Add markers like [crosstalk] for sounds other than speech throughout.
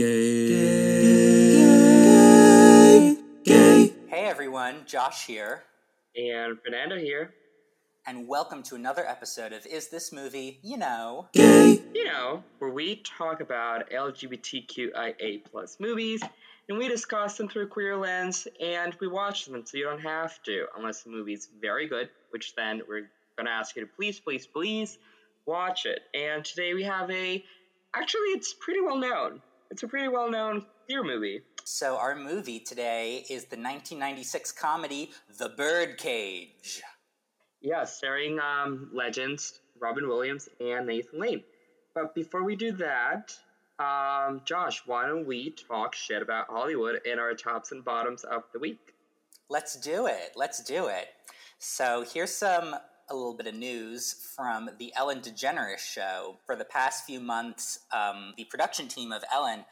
Gay. Gay. Hey everyone, Josh here, And Fernando here. and welcome to another episode of Is This Movie, You Know? Gay. You know, where we talk about LGBTQIA plus movies, and we discuss them through queer lens, and we watch them so you don't have to, unless the movie's very good, which then we're gonna ask you to please, please, please watch it. And today we have a, actually, it's pretty well known. It's a pretty well known queer movie. So, our movie today is the 1996 comedy The Birdcage. Yeah, starring um, legends Robin Williams and Nathan Lane. But before we do that, um, Josh, why don't we talk shit about Hollywood in our tops and bottoms of the week? Let's do it. Let's do it. So, here's some a little bit of news from the Ellen DeGeneres show. For the past few months, um, the production team of Ellen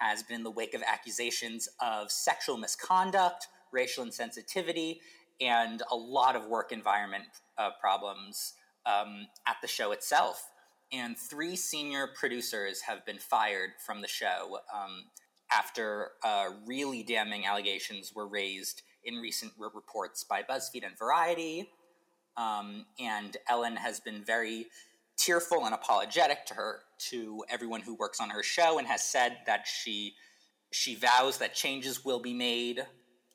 has been in the wake of accusations of sexual misconduct, racial insensitivity, and a lot of work environment uh, problems um, at the show itself. And three senior producers have been fired from the show um, after uh, really damning allegations were raised in recent re- reports by BuzzFeed and Variety. Um, and Ellen has been very tearful and apologetic to her to everyone who works on her show and has said that she she vows that changes will be made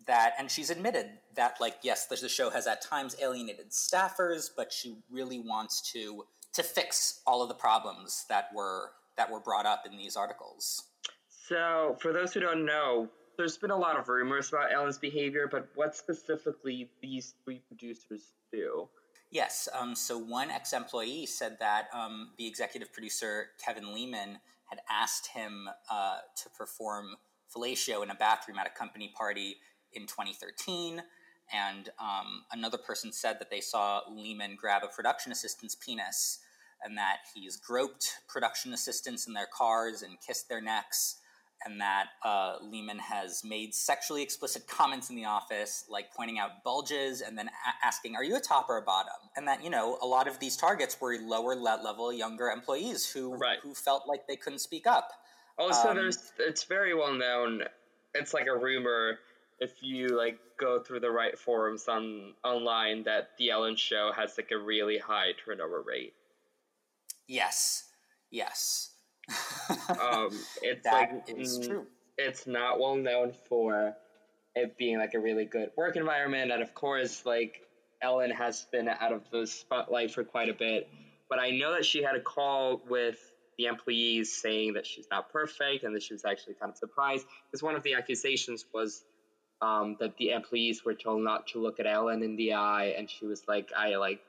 that and she's admitted that like yes the, the show has at times alienated staffers but she really wants to to fix all of the problems that were that were brought up in these articles. So, for those who don't know, there's been a lot of rumors about Ellen's behavior, but what specifically these three producers do? Yes. Um, so one ex employee said that um, the executive producer, Kevin Leman, had asked him uh, to perform fellatio in a bathroom at a company party in 2013. And um, another person said that they saw Leman grab a production assistant's penis and that he's groped production assistants in their cars and kissed their necks and that uh, Leman has made sexually explicit comments in the office, like pointing out bulges and then a- asking, "Are you a top or a bottom?" And that you know a lot of these targets were lower level, younger employees who Right. who felt like they couldn't speak up. Also, Um, there's it's very well known. It's like a rumor if you like go through the right forums on online that the Ellen Show has like a really high turnover rate. Yes, yes, Um, [laughs] it's that like is true. It's not well known for it being like a really good work environment, and of course, like Ellen has been out of the spotlight for quite a bit. But I know that she had a call with the employees saying that she's not perfect and that she was actually kind of surprised because one of the accusations was um, that the employees were told not to look at Ellen in the eye, and she was like, "I like,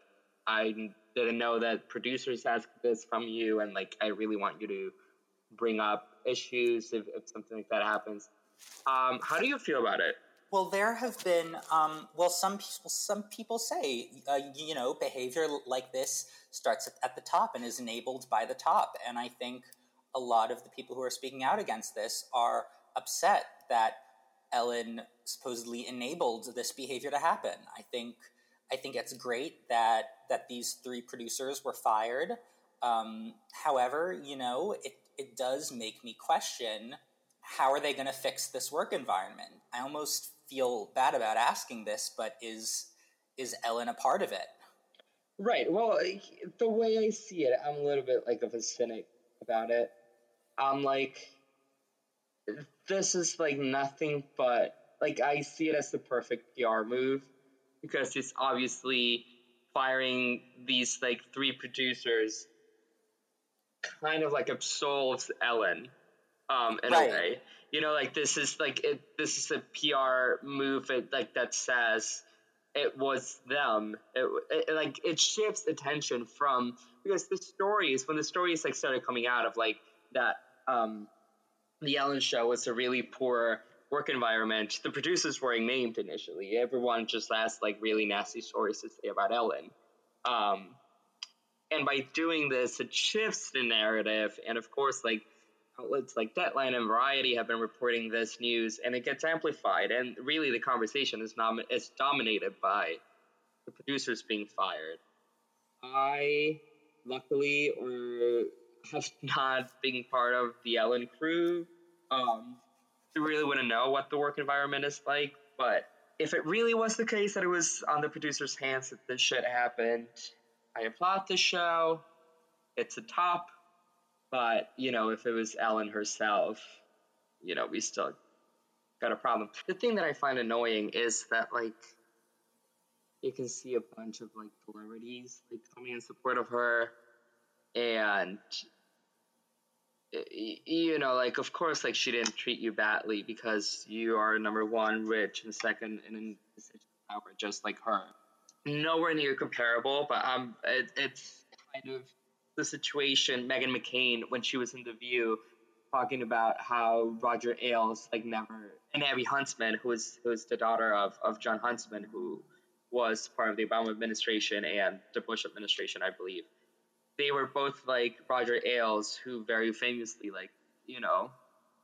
I didn't know that producers ask this from you, and like, I really want you to bring up issues if, if something like that happens." Um, how do you feel about it? Well, there have been. Um, well, some people some people say uh, you know behavior like this starts at the top and is enabled by the top, and I think a lot of the people who are speaking out against this are upset that Ellen supposedly enabled this behavior to happen. I think I think it's great that that these three producers were fired. Um, however, you know it it does make me question how are they going to fix this work environment? I almost feel bad about asking this, but is is Ellen a part of it? Right. Well, the way I see it, I'm a little bit like of a cynic about it. I'm like, this is like nothing but like I see it as the perfect PR move because it's obviously firing these like three producers kind of like absolves Ellen um in Right. a way. You know, like this is like it this is a PR move it, like that says it was them. It, it like it shifts attention from because the stories when the stories like started coming out of like that um the Ellen show was a really poor work environment. The producers weren't named initially. Everyone just has like really nasty stories to say about Ellen. Um, and by doing this, it shifts the narrative. And of course, like outlets like Deadline and Variety have been reporting this news, and it gets amplified. And really, the conversation is nom- is dominated by the producers being fired. I luckily or have [laughs] not been part of the Ellen crew Um, really wouldn't know what the work environment is like, but if it really was the case that it was on the producer's hands that this shit happened, I applaud the show. It's a top, but you know, if it was Ellen herself, you know, we still got a problem. The thing that I find annoying is that like you can see a bunch of like celebrities like coming in support of her, and you know, like of course, like she didn't treat you badly because you are number one, rich, and second in of power, just like her. Nowhere near comparable, but um, it, it's kind of the situation Meghan McCain when she was in The View, talking about how Roger Ailes like never and Abby Huntsman, who was who was the daughter of of Jon Huntsman, who was part of the Obama administration and the Bush administration, I believe they were both like Roger Ailes, who very famously, like, you know,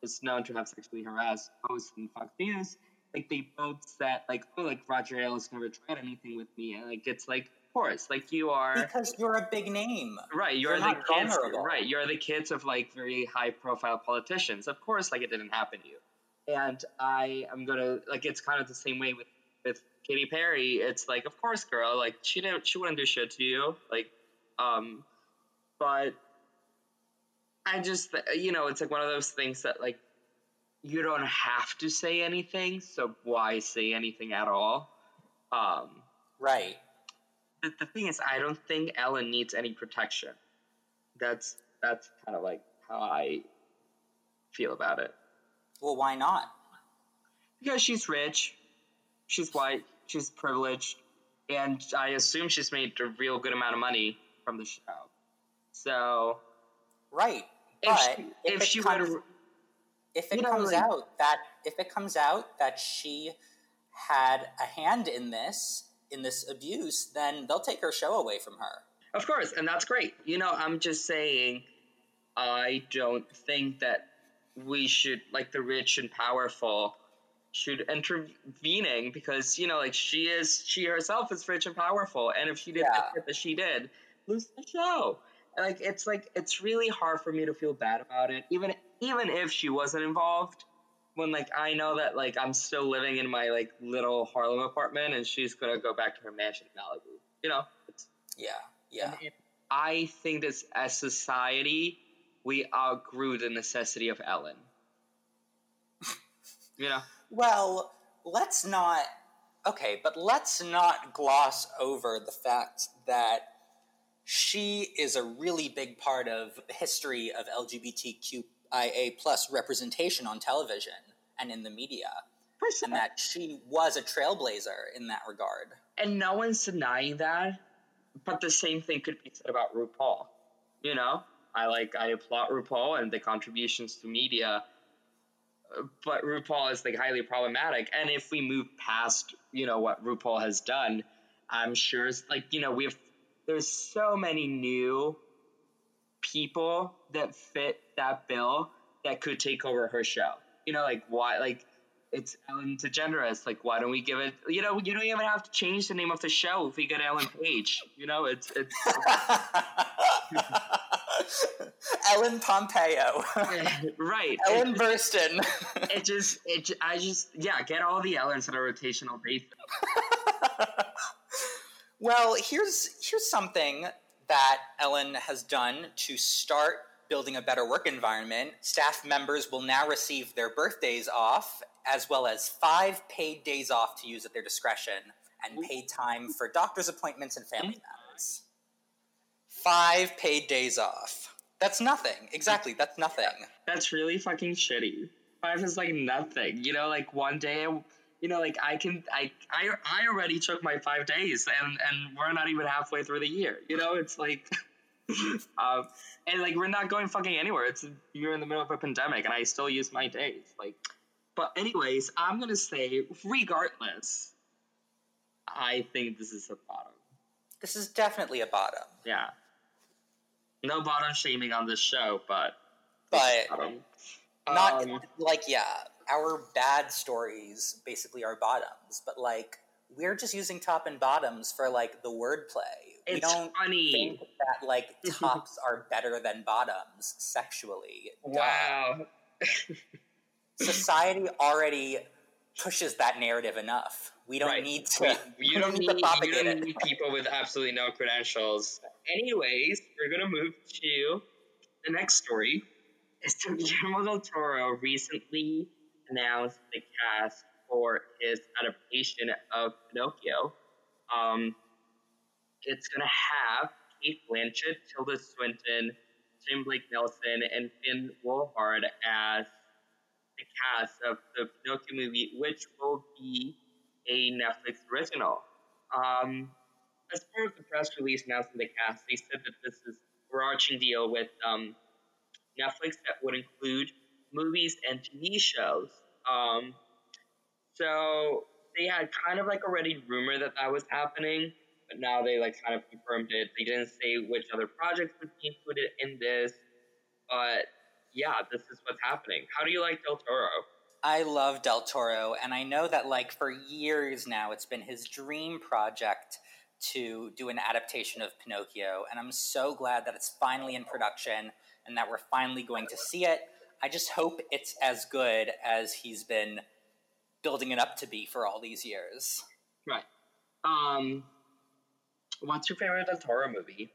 is known to have sexually harassed hosts in Fox News. Like, they both said, like, oh, like, Roger Ailes never tried anything with me. And, like, it's like, of course, like, you are. Because you're a big name. Right. You're, you're the kids. Vulnerable. Right. You're the kids of, like, very high profile politicians. Of course, like, it didn't happen to you. And I am going to, like, it's kind of the same way with, with Katy Perry. It's like, of course, girl, like, she didn't, she wouldn't do shit to you. Like, um, but I just, you know, it's like one of those things that, like, you don't have to say anything, so why say anything at all? Um, right. The, the thing is, I don't think Ellen needs any protection. That's that's kind of like how I feel about it. Well, why not? Because she's rich, she's white, she's privileged, and I assume she's made a real good amount of money from the show. So, right. If but she, if, if she comes, were if it comes know, like, out that if it comes out that she had a hand in this in this abuse, then they'll take her show away from her. Of course, and that's great. You know, I'm just saying, I don't think that we should like the rich and powerful should intervening because you know like she is she herself is rich and powerful and if she did yeah. that she did lose the show like it's like it's really hard for me to feel bad about it even even if she wasn't involved when like i know that like i'm still living in my like little harlem apartment and she's gonna go back to her mansion in malibu you know? Yeah yeah. I think that as society we outgrew the necessity of ellen. [laughs] You know? Well let's not okay but let's not gloss over the fact that she is a really big part of the history of LGBTQIA plus representation on television and in the media. And that she was a trailblazer in that regard. And no one's denying that. But the same thing could be said about RuPaul. You know? I like I applaud RuPaul and the contributions to media. But RuPaul is like highly problematic. And if we move past, you know, what RuPaul has done, I'm sure it's like, you know, we have there's so many new people that fit that bill that could take over her show. You know, like why like it's Ellen DeGeneres. Like, why don't we give it? You know, you don't even have to change the name of the show if we get Ellen Page. You know, it's it's. [laughs] Ellen Pompeo. [laughs] right. Ellen it, Burstyn. it just, it, I just, yeah, get all the Ellens on a rotational basis. [laughs] Well, here's here's something that Ellen has done to start building a better work environment. Staff members will now receive their birthdays off, as well as five paid days off to use at their discretion, and paid time for doctor's appointments and family mm. matters. Five paid days off. That's nothing. Exactly, that's nothing. That's really fucking shitty. Five is like nothing. You know, like one day you know, like I can, I, I, I already took my five days, and and we're not even halfway through the year. You know, it's like, [laughs] um, and like we're not going fucking anywhere. It's you're in the middle of a pandemic, and I still use my days. Like, but anyways, I'm gonna say, regardless, I think this is a bottom. This is definitely a bottom. Yeah. No bottom shaming on this show, but but not um, like yeah our bad stories basically are bottoms, but like we're just using top and bottoms for like the wordplay. It's we don't funny. think that like [laughs] tops are better than bottoms sexually. Wow. [laughs] society already pushes that narrative enough. We don't Right. need to. We [laughs] you don't don't need need, to you don't need people with absolutely no credentials. Anyways, we're gonna move to the next story. So Guillermo del Toro recently announced the cast for his adaptation of Pinocchio. Um, it's gonna have Cate Blanchett, Tilda Swinton, Tim Blake Nelson, and Finn Wolfhard as the cast of the Pinocchio movie, which will be a Netflix original. Um, as part of the press release announcing the cast, they said that this is a overarching deal with um, Netflix that would include movies and TV shows. Um, so they had kind of like already rumor that that was happening, but now they like kind of confirmed it. They didn't say which other projects would be included in this, but yeah, this is what's happening. How do you like Del Toro? I love Del Toro, and I know that like for years now, it's been his dream project to do an adaptation of Pinocchio, and I'm so glad that it's finally in production and that we're finally going to see it. I just hope it's as good as he's been building it up to be for all these years. Right. Um, what's your favorite Del Toro movie?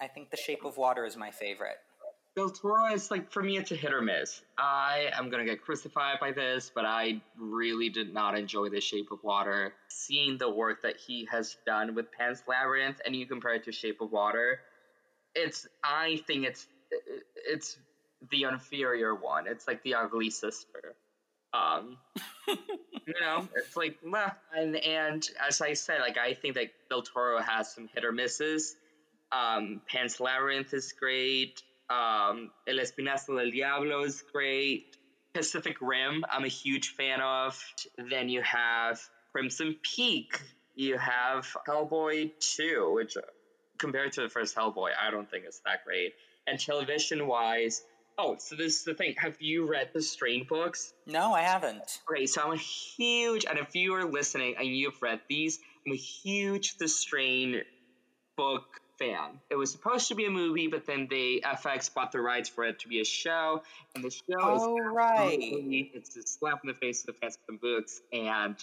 I think The Shape of Water is my favorite. Del Toro is like for me, it's a hit or miss. I am gonna get crucified by this, but I really did not enjoy The Shape of Water. Seeing the work that he has done with Pan's Labyrinth, and you compare it to Shape of Water, it's I think it's it's the inferior one. It's like the ugly sister. Um, [laughs] you know, it's like meh. and and as I said, like I think that Del Toro has some hit or misses. Um, Pan's Labyrinth is great. Um, El Espinazo del Diablo is great. Pacific Rim, I'm a huge fan of. Then you have Crimson Peak. You have Hellboy 2, which compared to the first Hellboy, I don't think it's that great. And television wise, oh, so this is the thing. Have you read the Strain books? No, I haven't. Okay, so I'm a huge, and if you are listening and you've read these, I'm a huge The Strain book fan. It was supposed to be a movie, but then they FX bought the rights for it to be a show, and the show Oh, is right. it's a slap in the face of the fans of the books, and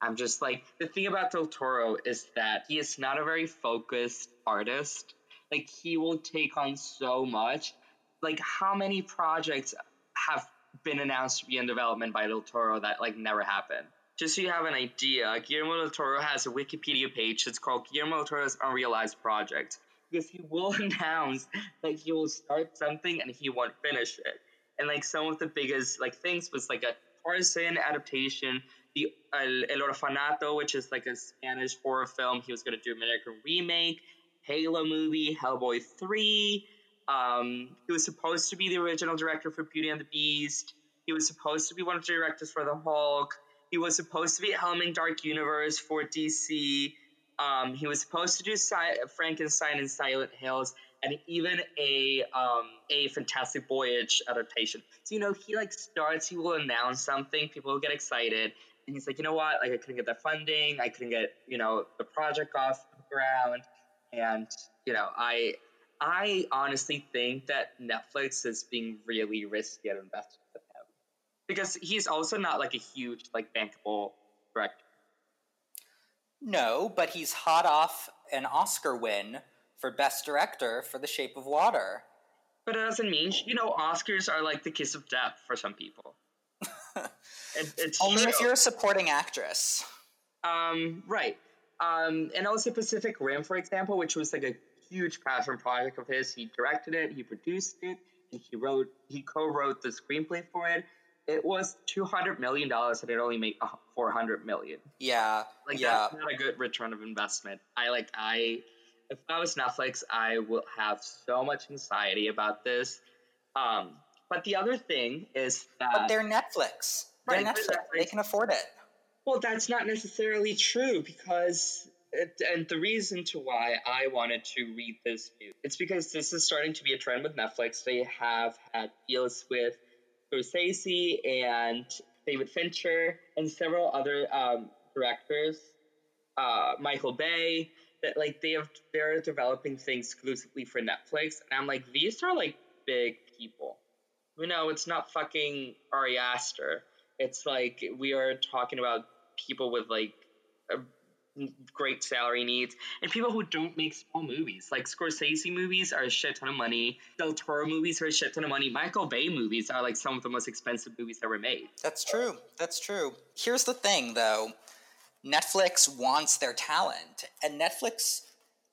I'm just like the thing about Del Toro is that he is not a very focused artist. Like he will take on so much. Like how many projects have been announced to be in development by Del Toro that like never happened? Just so you have an idea, Guillermo del Toro has a Wikipedia page that's called Guillermo del Toro's Unrealized Project because he will [laughs] announce that he will start something and he won't finish it. And like some of the biggest like things was like a Tarzan adaptation, the El, El Orfanato, which is like a Spanish horror film. He was going to do an American remake, Halo movie, Hellboy three. Um, he was supposed to be the original director for Beauty and the Beast. He was supposed to be one of the directors for the Hulk. He was supposed to be Helming Dark Universe for DC. Um, he was supposed to do si- Frankenstein and Silent Hills, and even a um, a Fantastic Voyage adaptation. So you know, he like starts, he will announce something, people will get excited, and he's like, you know what, like I couldn't get the funding, I couldn't get you know the project off the ground, and you know, I I honestly think that Netflix is being really risky at investing with him because he's also not like a huge like bankable director. No, but he's hot off an Oscar win for Best Director for The Shape of Water. But it doesn't mean you know Oscars are like the kiss of death for some people. [laughs] It, it's Only if you're a supporting actress. Um, right. Um, and also Pacific Rim, for example, which was like a huge passion project of his. He directed it, he produced it, and he wrote, he co-wrote the screenplay for it. It was two hundred million dollars, and it only made four hundred million. Yeah, Like yeah. that's not a good return of investment. I like I, if I was Netflix, I will have so much anxiety about this. Um, but the other thing is that But they're Netflix. Right, they're Netflix. They can afford it. Well, that's not necessarily true because, it, and the reason to why I wanted to read this news, it's because this is starting to be a trend with Netflix. They have had deals with Scorsese and David Fincher and several other um, directors, uh, Michael Bay, that like they have they're developing things exclusively for Netflix, and I'm like these are like big people. No, it's not fucking Ari Aster. It's like we are talking about people with like great salary needs and people who don't make small movies. Like Scorsese movies are a shit ton of money. Del Toro movies are a shit ton of money. Michael Bay movies are like some of the most expensive movies ever made. That's true. That's true. Here's the thing though. Netflix wants their talent and Netflix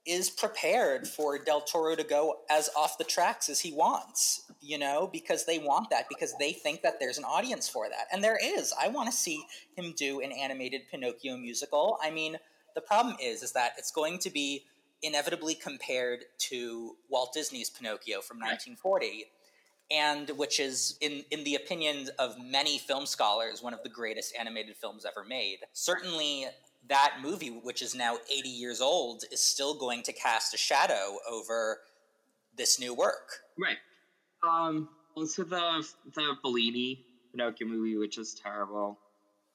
is prepared for Del Toro to go as off the tracks as he wants, you know, because they want that, because they think that there's an audience for that. And there is. I want to see him do an animated Pinocchio musical. I mean, the problem is, is that it's going to be inevitably compared to Walt Disney's Pinocchio from 1940, and which is, in in the opinions of many film scholars, one of the greatest animated films ever made. Certainly, that movie, which is now 80 years old, is still going to cast a shadow over this new work. Right. Um, also, the the Benigni Pinocchio movie, which is terrible.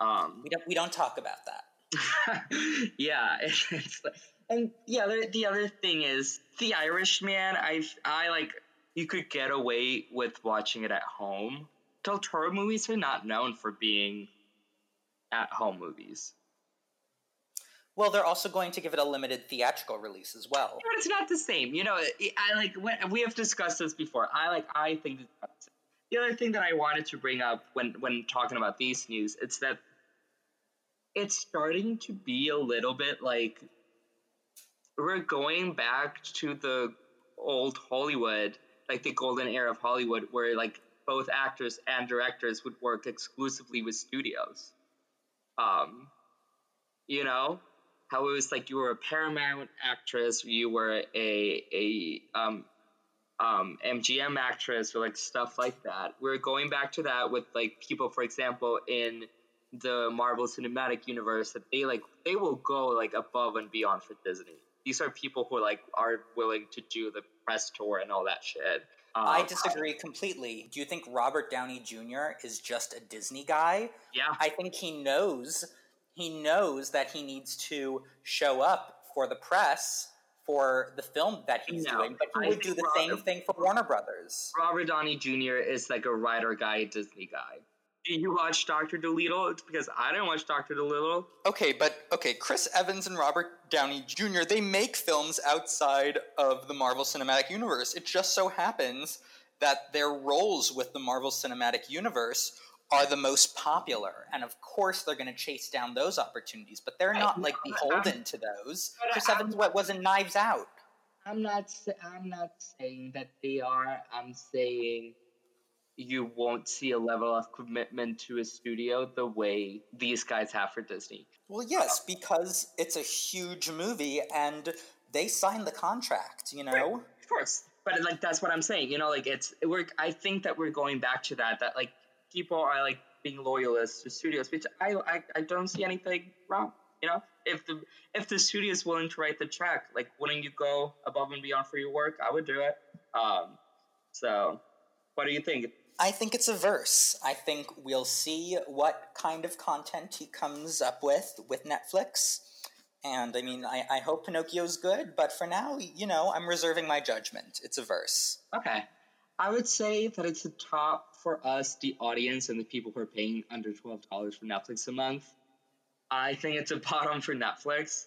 Um, we don't we don't talk about that. [laughs] yeah, [laughs] and yeah. The, the other thing is the Irishman. I I like you could get away with watching it at home. Del Toro movies are not known for being at home movies. Well, they're also going to give it a limited theatrical release as well. But it's not the same. You know, I like we have discussed this before. I like I think the other thing that I wanted to bring up when when talking about these news, it's that it's starting to be a little bit like we're going back to the old Hollywood, like the golden era of Hollywood, where like both actors and directors would work exclusively with studios. Um, you know how it was like you were a Paramount actress, you were a a um, um, MGM actress, or like stuff like that. We're going back to that with like people, for example, in the Marvel Cinematic Universe that they like they will go like above and beyond for Disney. These are people who like are willing to do the press tour and all that shit. Um, I disagree completely. Do you think Robert Downey Jr. is just a Disney guy? Yeah. I think he knows he knows that he needs to show up for the press for the film that he's no, doing, but he I would do the Robert, same thing for Warner Brothers. Robert Downey Jr. is like a writer guy, Disney guy you watch Doctor Dolittle? It's because I didn't watch Doctor Dolittle. Okay, but okay, Chris Evans and Robert Downey Jr. They make films outside of the Marvel Cinematic Universe. It just so happens that their roles with the Marvel Cinematic Universe are the most popular, and of course they're going to chase down those opportunities. But they're not like beholden to those. Chris Evans what was in Knives Out. I'm not. I'm not saying that they are. I'm saying you won't see a level of commitment to a studio the way these guys have for Disney. Well, yes, because it's a huge movie and they signed the contract, you know? Right. Of course. But like that's what I'm saying, you know, like it's we're I think that we're going back to that that like people are like being loyalists to studios, which I I, I don't see anything wrong. You know, if the if the studio is willing to write the check, like wouldn't you go above and beyond for your work? I would do it. Um, so, what do you think? I think it's a verse. I think we'll see what kind of content he comes up with with Netflix. And I mean, I, I hope Pinocchio's good, but for now, you know, I'm reserving my judgment. It's a verse. Okay. I would say that it's a top for us, the audience, and the people who are paying under $12 for Netflix a month. I think it's a bottom for Netflix.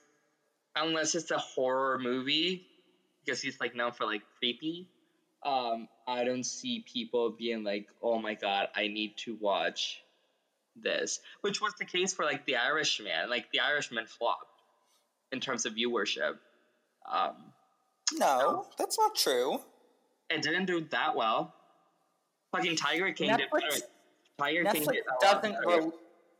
Unless it's a horror movie, because he's like known for like creepy um, I don't see people being like, "Oh my god, I need to watch this," which was the case for like The Irishman. Like The Irishman flopped in terms of viewership. Um, no, that's not true. It didn't do that well. Fucking Tiger King Netflix, did better. Tiger Netflix King did doesn't. Re-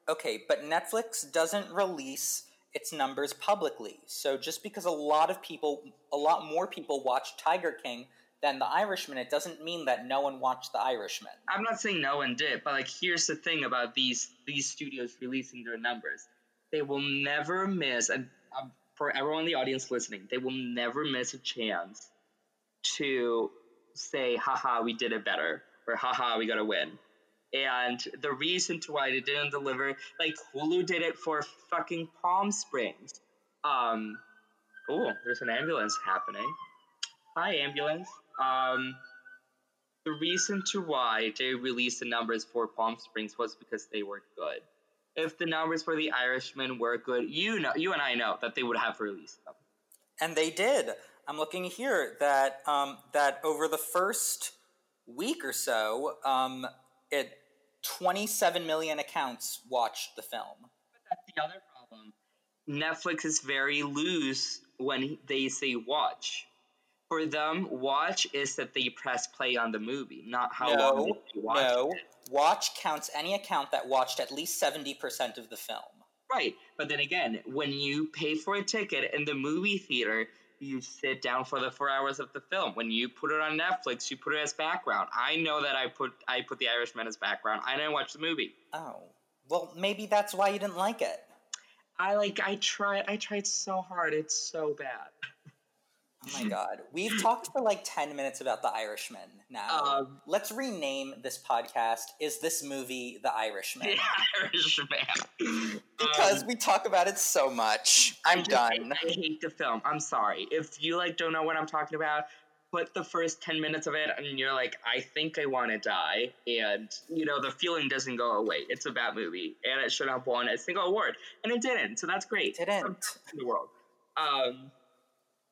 okay, but Netflix doesn't release its numbers publicly. So just because a lot of people, a lot more people watch Tiger King than The Irishman, it doesn't mean that no one watched The Irishman. I'm not saying no one did, but like here's the thing about these these studios releasing their numbers. They will never miss, and um, for everyone in the audience listening, they will never miss a chance to say, haha, we did it better, or haha, we got to win. And the reason to why they didn't deliver, like Hulu did it for fucking Palm Springs. Um, oh, there's an ambulance happening. Hi, ambulance. Um, the reason to why they released the numbers for Palm Springs was because they were good. If the numbers for The Irishman were good, you know, you and I know that they would have released them. And they did. I'm looking here that um, that over the first week or so, um, it 27 million accounts watched the film. But that's the other problem. Netflix is very loose when they say watch. For them, watch is that they press play on the movie, not how no, long they watch no. it. Watch counts any account that watched at least 70% of the film. Right, but then again, when you pay for a ticket in the movie theater, you sit down for the four hours of the film. When you put it on Netflix, you put it as background. I know that I put I put The Irishman as background. I didn't watch the movie. Oh. Well, maybe that's why you didn't like it. I like I tried I tried so hard. It's so bad. [laughs] Oh my god. We've talked for like 10 minutes about The Irishman now. Um, Let's rename this podcast Is This Movie The Irishman? The Irishman. Because Um, we talk about it so much. I'm I just- done. I hate the film. I'm sorry. If you like don't know what I'm talking about, put the first 10 minutes of it and you're like, I think I want to die. And, you know, the feeling doesn't go away. It's a bad movie. And it should have won a single award. And it didn't. So that's great. It Didn't. In the world. Um,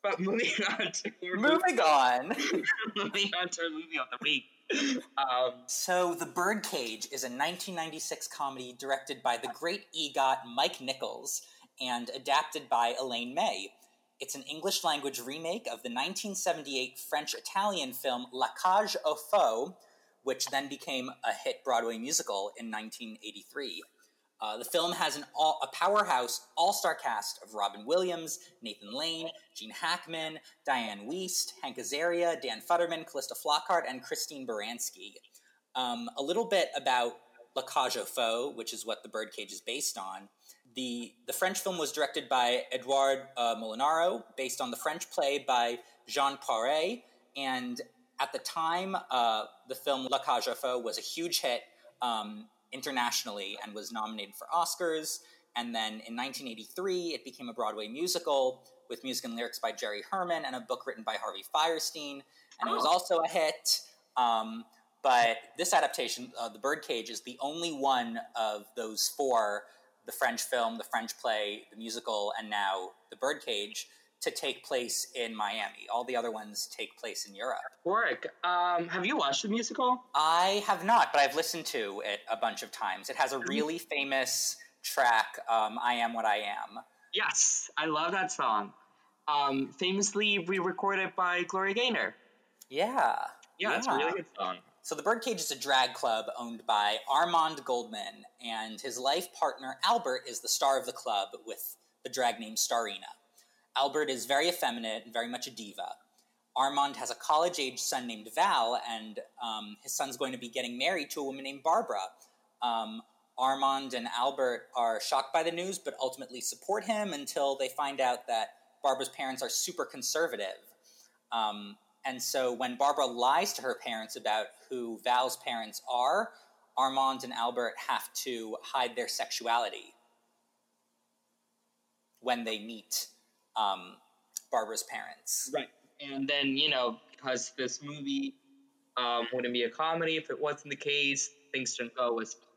but moving [laughs] on to Moving on. [laughs] moving on to our movie of the week. Um, So, The Birdcage is a 1996 comedy directed by the great EGOT Mike Nichols and adapted by Elaine May. It's an English language remake of the 1978 French Italian film La Cage aux Folles, which then became a hit Broadway musical in 1983. Uh, the film has an all, a powerhouse all-star cast of Robin Williams, Nathan Lane, Gene Hackman, Dianne Wiest, Hank Azaria, Dan Futterman, Calista Flockhart, and Christine Baranski. Um, a little bit about La Cage aux Folles, which is what The Birdcage is based on. The, the French film was directed by Edouard uh, Molinaro, based on the French play by Jean Poiret, and at the time, uh, the film La Cage aux Folles was a huge hit um, internationally and was nominated for Oscars. And then in 1983, it became a Broadway musical with music and lyrics by Jerry Herman and a book written by Harvey Fierstein. And it was Oh. also a hit. Um, but this adaptation, uh, The Birdcage, is the only one of those four the French film, the French play, the musical, and now The Birdcage to take place in Miami. All the other ones take place in Europe. Warwick, um, have you watched the musical? I have not, but I've listened to it a bunch of times. It has a really famous track, um, I Am What I Am. Yes, I love that song. Um, famously re-recorded by Gloria Gaynor. Yeah. Yeah, it's a really good song. So the Birdcage is a drag club owned by Armand Goldman, and his life partner Albert is the star of the club with the drag name Starina. Albert is very effeminate and very much a diva. Armand has a college-age son named Val, and um, his son's going to be getting married to a woman named Barbara. Um, Armand and Albert are shocked by the news, but ultimately support him until they find out that Barbara's parents are super conservative. Um, and so when Barbara lies to her parents about who Val's parents are, Armand and Albert have to hide their sexuality when they meet um, Barbara's parents. Right. And then, you know, because this movie um, wouldn't be a comedy if it wasn't the case, things didn't go as planned.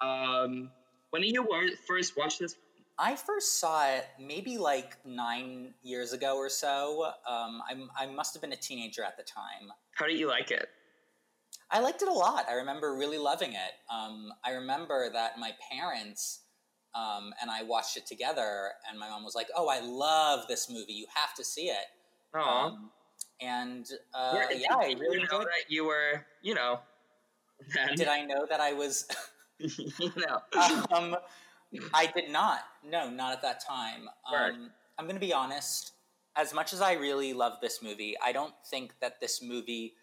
Um, when did you first watch this? I first saw it maybe like nine years ago or so. Um, I, I must have been a teenager at the time. How did you like it? I liked it a lot. I remember really loving it. Um, I remember that my parents um, and I watched it together, and my mom was like, "Oh, I love this movie. You have to see it." Aw. Um, and uh, Where- yeah, I really know enjoyed. it. that you were, you know, then, Did I know that I was? [laughs] [laughs] you know, um, I did not. No, not at that time. Um, I'm going to be honest. As much as I really love this movie, I don't think that this movie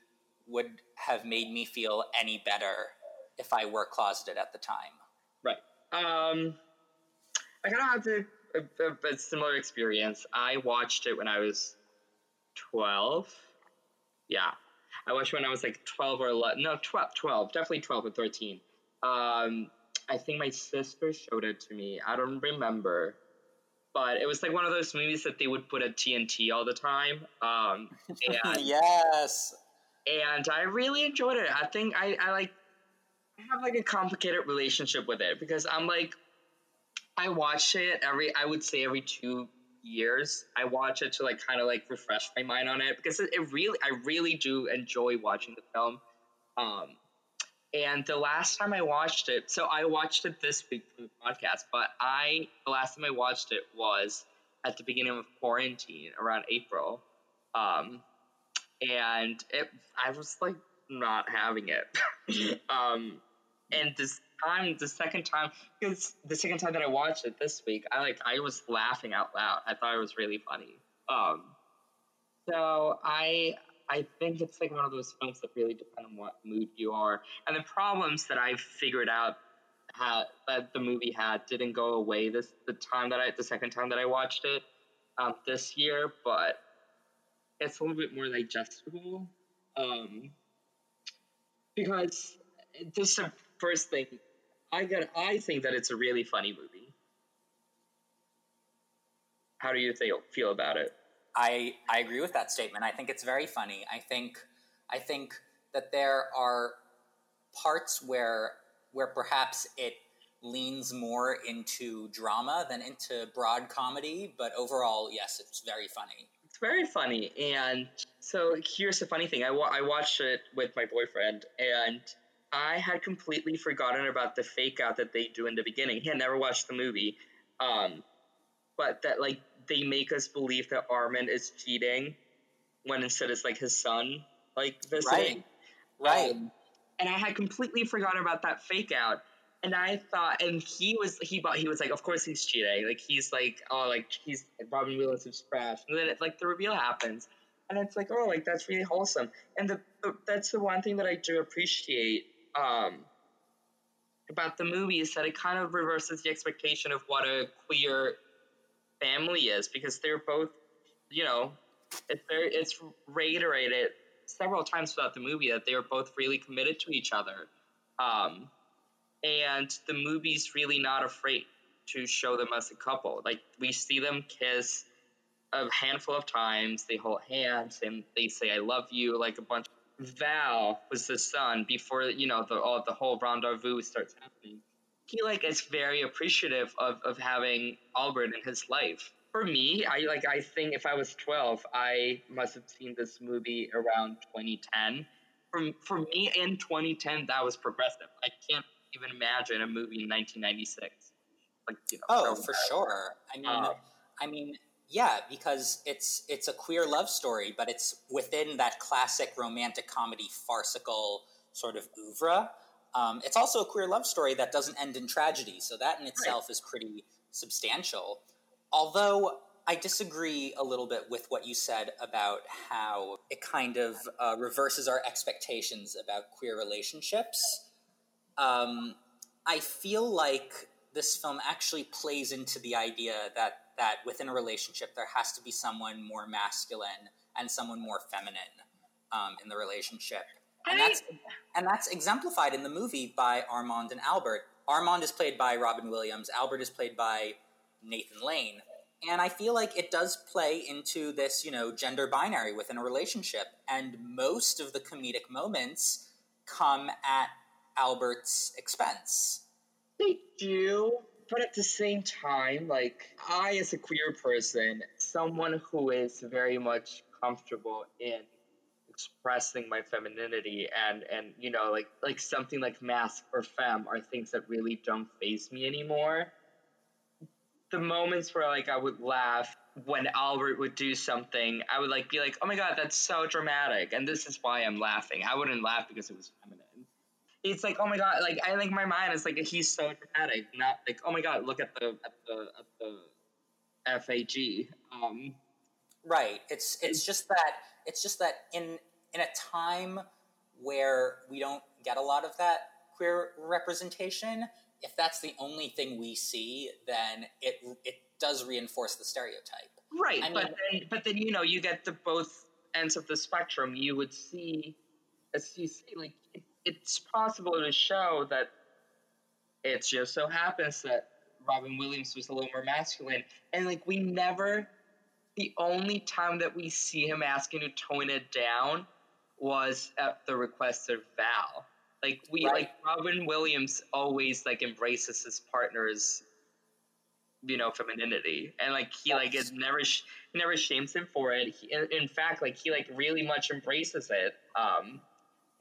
would have made me feel any better if I were closeted at the time. Right. Um, I kind of had a, a, a similar experience. I watched it when I was 12. Yeah. I watched when I was like 12 or 11. No, 12, 12 definitely 12 or 13. Um, I think my sister showed it to me. I don't remember. But it was like one of those movies that they would put at TNT all the time. Um, [laughs] and yes. and I really enjoyed it. I think I, I like I have like a complicated relationship with it because I'm like I watch it every I would say every two years. I watch it to like kind of like refresh my mind on it because it, it really I really do enjoy watching the film. Um, and the last time I watched it, so I watched it this week for the podcast, but I the last time I watched it was at the beginning of quarantine around April. Um, and it I was like not having it. [laughs] um, and this time, the second time, because the second time that I watched it this week, I like I was laughing out loud. I thought it was really funny. Um, so I I think it's like one of those films that really depend on what mood you are, and the problems that I figured out that the movie had didn't go away this the time that I the second time that I watched it um, this year, but it's a little bit more digestible. Um, because this is the first thing I got. I think that it's a really funny movie. How do you feel feel about it? I I agree with that statement. I think it's very funny. I think I think that there are parts where where perhaps it leans more into drama than into broad comedy, but overall, yes, it's very funny. It's very funny, and so here's the funny thing: I, wa- I watched it with my boyfriend, and I had completely forgotten about the fake out that they do in the beginning. He had never watched the movie, um, but that like they make us believe that Armand is cheating when instead it's like his son like visiting. Right. Right. Um, and I had completely forgotten about that fake out. And I thought, and he was he bought he was like, of course he's cheating. Like he's like, oh, like he's Robin Williams is trash. And then it, like the reveal happens, and it's like, oh, like that's really wholesome. And the, the that's the one thing that I do appreciate um, about the movie is that it kind of reverses the expectation of what a queer family is because they're both, you know, it's very, it's reiterated several times throughout the movie that they are both really committed to each other. Um, and the movie's really not afraid to show them as a couple. Like we see them kiss a handful of times. They hold hands and they say "I love you" like a bunch Val was the son before you know the all the whole rendezvous starts happening. He like is very appreciative of, of having Albert in his life. For me, I like I think if I was twelve, I must have seen this movie around 2010. For for me in 2010, that was progressive. I can't even imagine a movie in 1996. Like you know. Oh, for sure. I mean, um, I mean, yeah, because it's it's a queer love story, but it's within that classic romantic comedy farcical sort of oeuvre. Um, it's also a queer love story that doesn't end in tragedy, so that in itself right. is pretty substantial. Although I disagree a little bit with what you said about how it kind of uh, reverses our expectations about queer relationships. Um, I feel like this film actually plays into the idea that that within a relationship there has to be someone more masculine and someone more feminine um, in the relationship. And that's and that's exemplified in the movie by Armand and Albert. Armand is played by Robin Williams. Albert is played by Nathan Lane. And I feel like it does play into this, you know, gender binary within a relationship. And most of the comedic moments come at Albert's expense. They do, but at the same time, like I, as a queer person, someone who is very much comfortable in expressing my femininity and and you know like like something like mask or femme are things that really don't phase me anymore. The moments where like i would laugh when albert would do something i would like be like oh my god that's so dramatic. And this is why i'm laughing. I wouldn't laugh because it was feminine it's like oh my god like i think my mind is like he's so dramatic not like oh my god look at the at the at the fag um. Right. It's it's just that it's just that in in a time where we don't get a lot of that queer representation if that's the only thing we see then it it does reinforce the stereotype. Right I mean, but then but then you know you get the both ends of the spectrum. You would see as you see like it's possible to show that it just so happens that Robin Williams was a little more masculine. And like we never the only time that we see him asking to tone it down was at the request of Val. Like we Right. like Robin Williams always like embraces his partner's you know femininity and like he like Yes. is never sh- never shames him for it. He, in fact, like he like really much embraces it. Um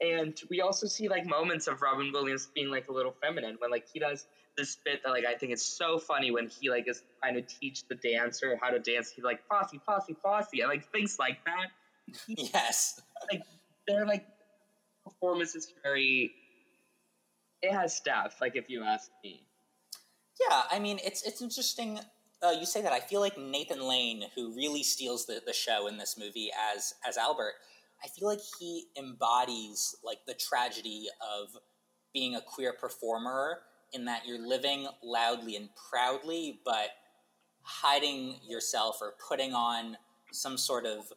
and we also see like moments of Robin Williams being like a little feminine when like he does this bit that like I think is so funny when he like is trying to teach the dancer how to dance. He's like Fosse, Fosse, Fosse, and like things like that. [laughs] Yes. like They're like performance is very. It has depth, like if you ask me. Yeah, I mean, it's it's interesting. Uh, you say that. I feel like Nathan Lane, who really steals the, the show in this movie as as Albert, I feel like he embodies like the tragedy of being a queer performer in that you're living loudly and proudly, but hiding yourself or putting on some sort of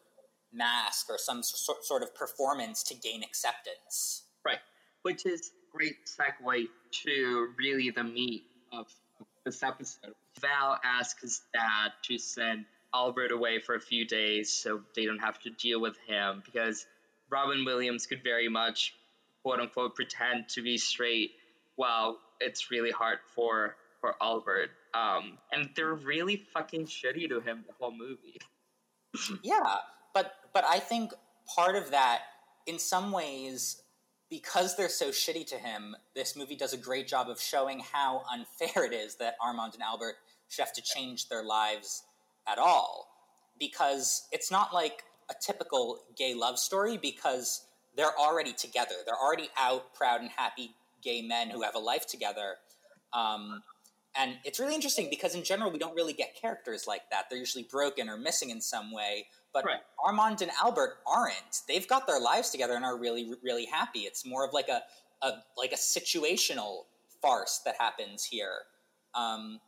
mask or some sort of performance to gain acceptance. Right, which is great segue to really the meat of this episode. Val asks his dad to send Albert away for a few days so they don't have to deal with him because Robin Williams could very much, quote unquote, pretend to be straight while it's really hard for for Albert. Um, and they're really fucking shitty to him the whole movie. [laughs] Yeah, but but I think part of that, in some ways, because they're so shitty to him, this movie does a great job of showing how unfair it is that Armand and Albert should have to change their lives at all. Because it's not like a typical gay love story, because they're already together. They're already out, proud and happy gay men who have a life together. Um, and it's really interesting because in general we don't really get characters like that. They're usually broken or missing in some way. But Right. Armand and Albert aren't. They've got their lives together and are really, really happy. It's more of like a, a like a situational farce that happens here. Um,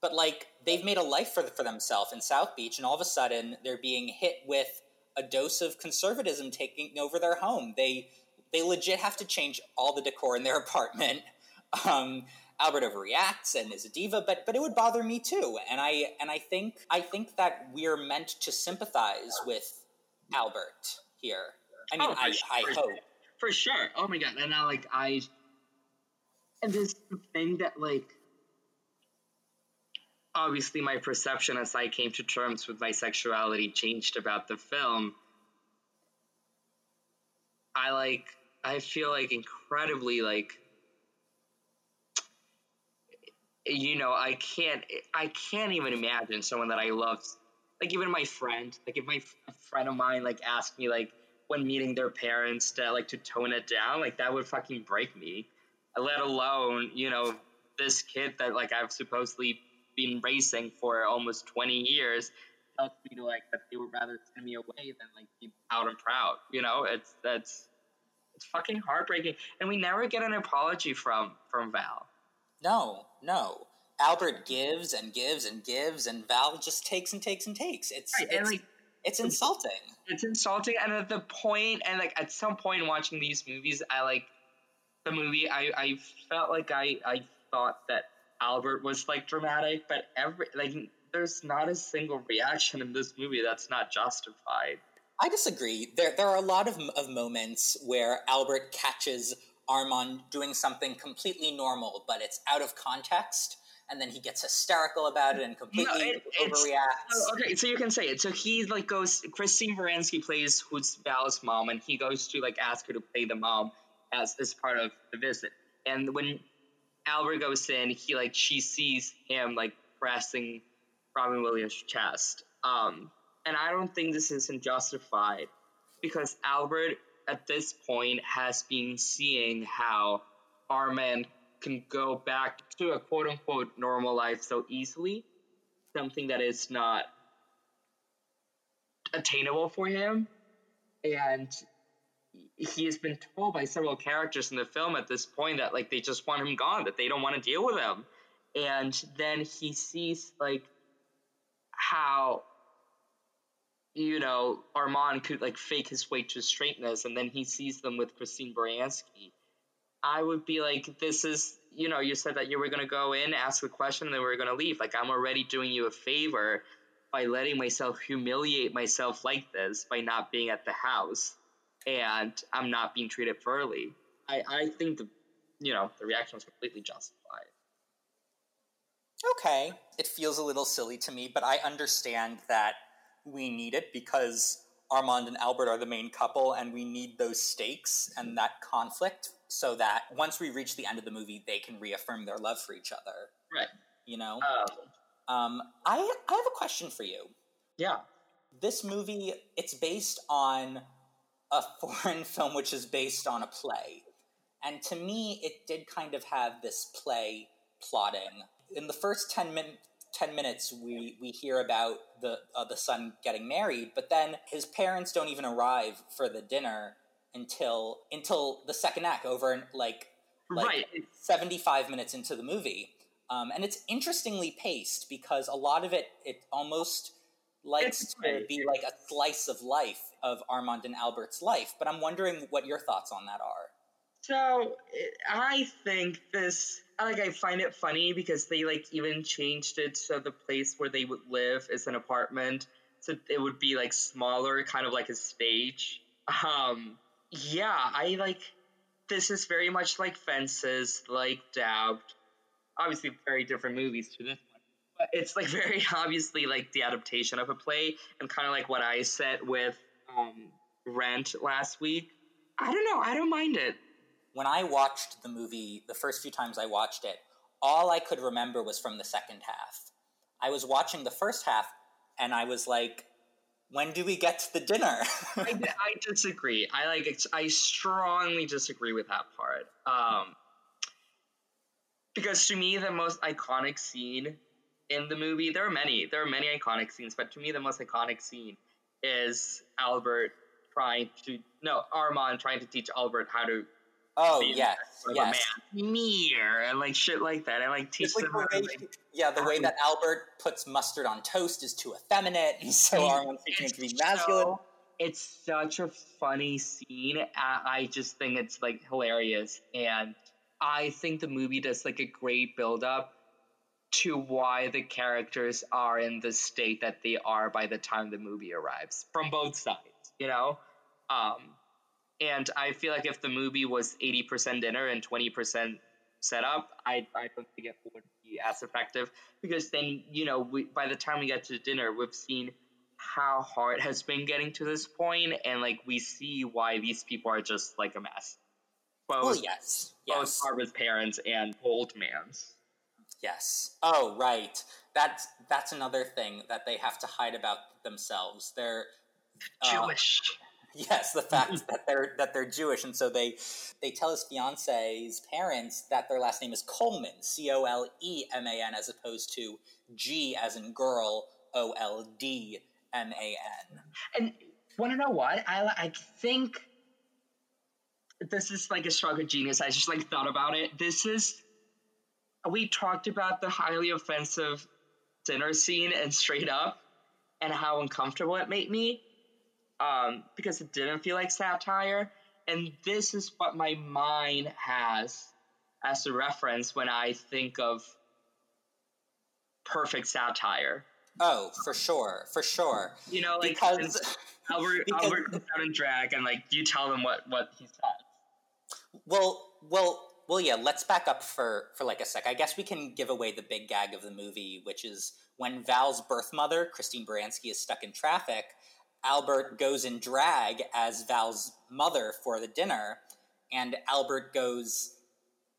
but like they've made a life for for themselves in South Beach, and all of a sudden they're being hit with a dose of conservatism taking over their home. They they legit have to change all the decor in their [laughs] apartment. Um, Albert overreacts and is a diva, but but it would bother me too. And I and I think I think that we're meant to sympathize with Albert here. I mean, Oh, I, sure, I hope. For sure. Oh my god. And I like I and this thing that like obviously my perception as I came to terms with my sexuality changed about the film. I like I feel like incredibly like you know, I can't I can't even imagine someone that I loved like even my friend, like if my friend of mine like asked me like when meeting their parents to like to tone it down, like that would fucking break me. Let alone, you know, this kid that like I've supposedly been racing for almost twenty years tells me to like that they would rather send me away than like be out and proud. You know, it's that's it's fucking heartbreaking. And we never get an apology from from Val. No, no. Albert gives and gives and gives, and Val just takes and takes and takes. It's Right, it's, like it's insulting. it's insulting and at the point and like at some point watching these movies i like the movie i i felt like i i thought that albert was like dramatic but every like there's not a single reaction in this movie that's not justified I disagree. There, there are a lot of, of moments where Albert catches Armand doing something completely normal, but it's out of context, and then he gets hysterical about it and completely it- overreacts. Oh, okay, so you can say it. So he like goes. Christine Baranski plays who's Val's mom, and he goes to like ask her to play the mom as as part of the visit. And when Albert goes in, he like she sees him like pressing Robin Williams' chest. Um, and I don't think this is unjustified because Albert at this point has been seeing how Armand can go back to a quote unquote normal life so easily something that is not attainable for him. And he has been told by several characters in the film at this point that like they just want him gone, that they don't want to deal with him. And then he sees like how you know Armand could like fake his way to straightness, and then he sees them with Christine Baranski. I would be like, this is, you know, you said that you were going to go in, ask the question, and then we are going to leave. Like, I'm already doing you a favor by letting myself humiliate myself like this by not being at the house. And I'm not being treated fairly. I, I think the you know the reaction was completely justified. Okay, it feels a little silly to me, but I understand that we need it because Armand and Albert are the main couple, and we need those stakes and that conflict so that once we reach the end of the movie, they can reaffirm their love for each other. Right. You know. Um, Um, I I have a question for you. yeah. This movie it's based on a foreign [laughs] film which is based on a play, and to me, it did kind of have this play plotting. In the first ten min- 10 minutes we, we hear about the uh, the son getting married but then his parents don't even arrive for the dinner until until the second act over like like right. 75 minutes into the movie um, and it's interestingly paced because a lot of it it almost likes to be like a slice of life of armand and albert's life but i'm wondering what your thoughts on that are So I think this, like, I find it funny because they like even changed it so the place where they would live is an apartment, so it would be like smaller, kind of like a stage. Um, yeah, I like. This is very much like Fences, like Dabbed. Obviously, very different movies to this one, but it's like [laughs] very obviously like the adaptation of a play, and kind of like what I said with um, Rent last week. I don't know. I don't mind it. when i watched the movie the first few times i watched it all i could remember was from the second half i was watching the first half and i was like when do we get to the dinner [laughs] I, I disagree. I like. I strongly disagree with that part. Um, because to me, the most iconic scene in the movie, there are many. There are many iconic scenes, but to me, the most iconic scene is Albert trying to no Armand trying to teach Albert how to oh yes yes mirror and like shit like that, and like teach like them the way, like, yeah, the way um, that Albert puts mustard on toast is too effeminate, and so Armand's teaching to be masculine. so- it's such a funny scene. I, I just think it's like hilarious, and I think the movie does like a great build up to why the characters are in the state that they are by the time the movie arrives from both sides. You know, um, and I feel like if the movie was eighty percent dinner and twenty percent setup, I I don't think it would be as effective because then you know we, by the time we get to dinner, we've seen how hard it has been getting to this point, and like we see why these people are just like a mess. Both, Well, yes, both yes, Barbara's parents and Goldman's. Yes. Oh, right. That's that's another thing that they have to hide about themselves. They're uh, Jewish. Yes, the fact [laughs] that they're that they're Jewish, and so they they tell his fiance's parents that their last name is Coleman, C O L E M A N, as opposed to G as in girl, O L D M A N. And want to know what? I I think this is like a stroke of genius. I just like thought about it. This is we talked about the highly offensive dinner scene and straight up and how uncomfortable it made me um, because it didn't feel like satire. And this is what my mind has as a reference when I think of perfect satire. Oh, for sure, for sure. You know, like Because Albert, [laughs] because- Albert comes out in drag, and like you tell them what what he said. Well, well, well, yeah. Let's back up for for like a sec. I guess we can give away the big gag of the movie, which is when Val's birth mother, Christine Baranski, is stuck in traffic. Albert goes in drag as Val's mother for the dinner, and Albert goes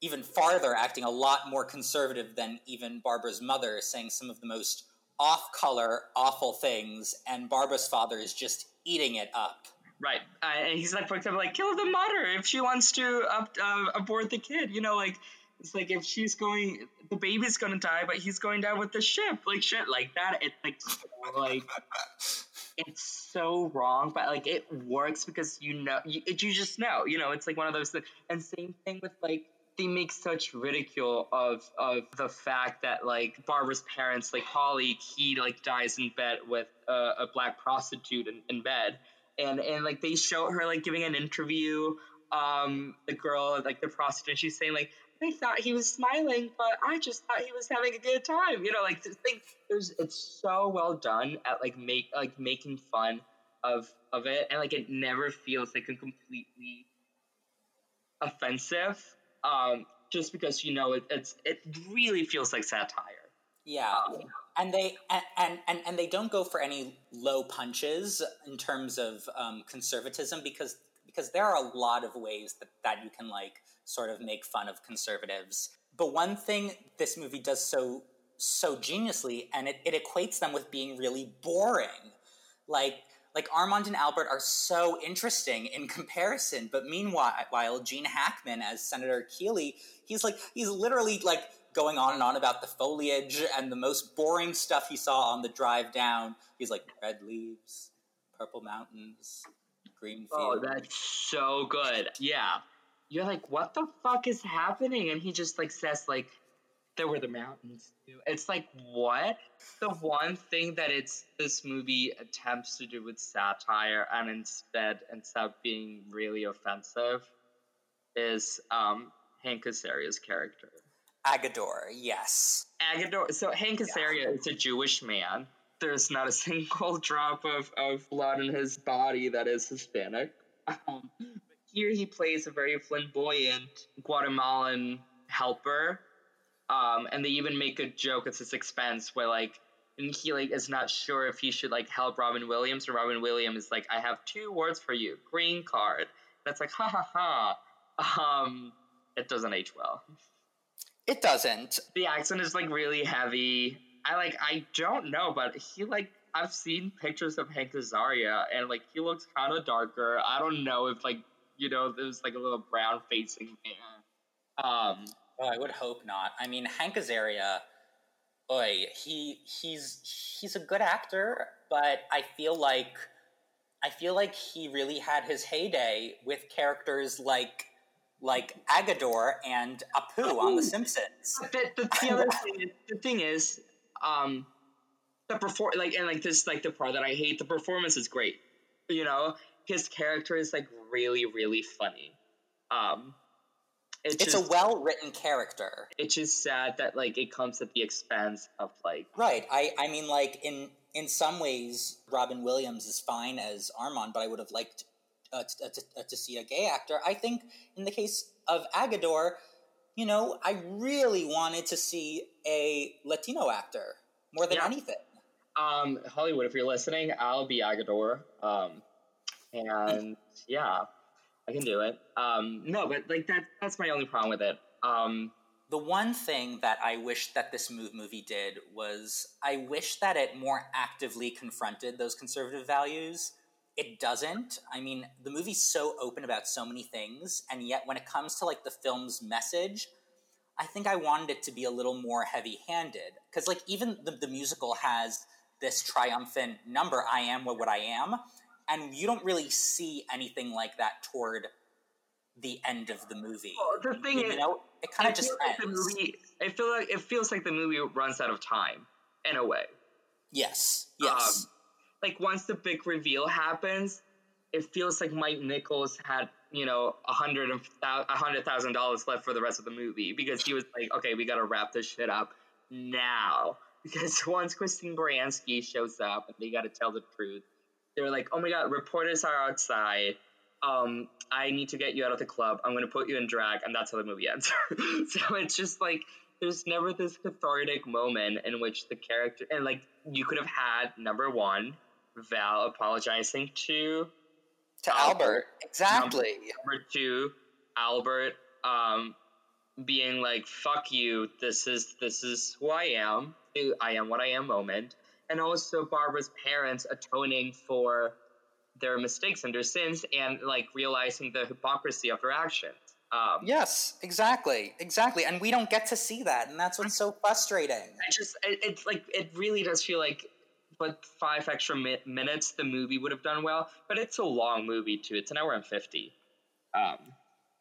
even farther, acting a lot more conservative than even Barbara's mother, saying some of the most off-color, awful things, and Barbara's father is just eating it up. Right, uh, and he's like, for example, like kill the mother if she wants to up, uh, abort the kid. You know, like it's like if she's going, the baby's gonna die, but he's going down with the ship, like shit, like that. It's like, like [laughs] it's so wrong, but like it works because you know, you, it, you just know, you know, it's like one of those things. And same thing with like they make such ridicule of of the fact that like Barbara's parents, like Holly, he like dies in bed with a, a black prostitute in, in bed, and and like they show her like giving an interview. Um, the girl, like the prostitute, she's saying like, I thought he was smiling, but I just thought he was having a good time. You know, like the thing. There's it's so well done at like make like making fun of of it, and like it never feels like a completely offensive. Um, just because you know it, it's it really feels like satire. Yeah. Um, and they and, and and they don't go for any low punches in terms of um, conservatism because because there are a lot of ways that, that you can like sort of make fun of conservatives. But one thing this movie does so so geniusly, and it, it equates them with being really boring. Like like Armand and Albert are so interesting in comparison, but meanwhile, Gene Hackman as Senator Keeley, he's like he's literally like going on and on about the foliage and the most boring stuff he saw on the drive down. He's like red leaves, purple mountains, green oh, fields. Oh, that's so good. Yeah. You're like, what the fuck is happening? And he just like says like there were the mountains too. It's like what? The one thing that it's this movie attempts to do with satire and instead ends up being really offensive is um Hank Azaria's character. Agador, yes. Agador. So Hank Azaria yeah. is a Jewish man. There's not a [laughs] single drop of, of blood in his body that is Hispanic. Um, here he plays a very flamboyant Guatemalan helper. Um, and they even make a joke at his expense where like and he like is not sure if he should like help Robin Williams or Robin Williams is like, I have two words for you, green card. That's like ha ha ha. Um, it doesn't age well. It doesn't. The accent is like really heavy. I like I don't know, but he like I've seen pictures of Hank Azaria and like he looks kind of darker. I don't know if like you know there's like a little brown facing man. Um, well, I would hope not. I mean, Hank Azaria, boy, he he's he's a good actor, but I feel like I feel like he really had his heyday with characters like like Agador and Apu on The Simpsons. The, the, the other thing is, the thing is, um, the perform like and like this like the part that I hate. The performance is great. You know, his character is like really really funny. Um, it's, it's just, a well written character. It's just sad that like it comes at the expense of like right. I I mean like in in some ways Robin Williams is fine as Armand, but I would have liked uh, to, uh, to, uh, to, see a gay actor. I think in the case of Agador, you know, I really wanted to see a Latino actor more than yeah. anything. Um, Hollywood, if you're listening, I'll be Agador. Um, and yeah, I can do it. Um, no, but like that that's my only problem with it. Um, the one thing that I wish that this movie did was I wish that it more actively confronted those conservative values it doesn't. I mean, the movie's so open about so many things, and yet when it comes to like the film's message, I think I wanted it to be a little more heavy-handed because like even the, the musical has this triumphant number, "I am what what I am," and you don't really see anything like that toward the end of the movie. Well, the thing you, is, you know, it kind of just like ends. The movie, I feel like it feels like the movie runs out of time in a way. Yes. Yes. Um, like once the big reveal happens, it feels like Mike Nichols had you know a hundred hundred thousand dollars left for the rest of the movie because he was like, okay, we got to wrap this shit up now [laughs] because once Christine Baranski shows up and they got to tell the truth, they're like, oh my god, reporters are outside. Um, I need to get you out of the club. I'm to put you in drag, and that's how the movie ends. [laughs] so it's just like there's never this cathartic moment in which the character and like you could have had number one Val apologizing to to Albert. Albert. Exactly. Number, two, Albert um, being like, "Fuck you. This is this is who I am. I am what I am." Moment, and also Barbara's parents atoning for their mistakes and their sins, and like realizing the hypocrisy of their actions. Um, yes, exactly, exactly, and we don't get to see that, and that's what's so frustrating. I just, it, it's like it really does feel like but five extra mi- minutes, the movie would have done well. But it's a long movie too. It's an hour and fifty. Um,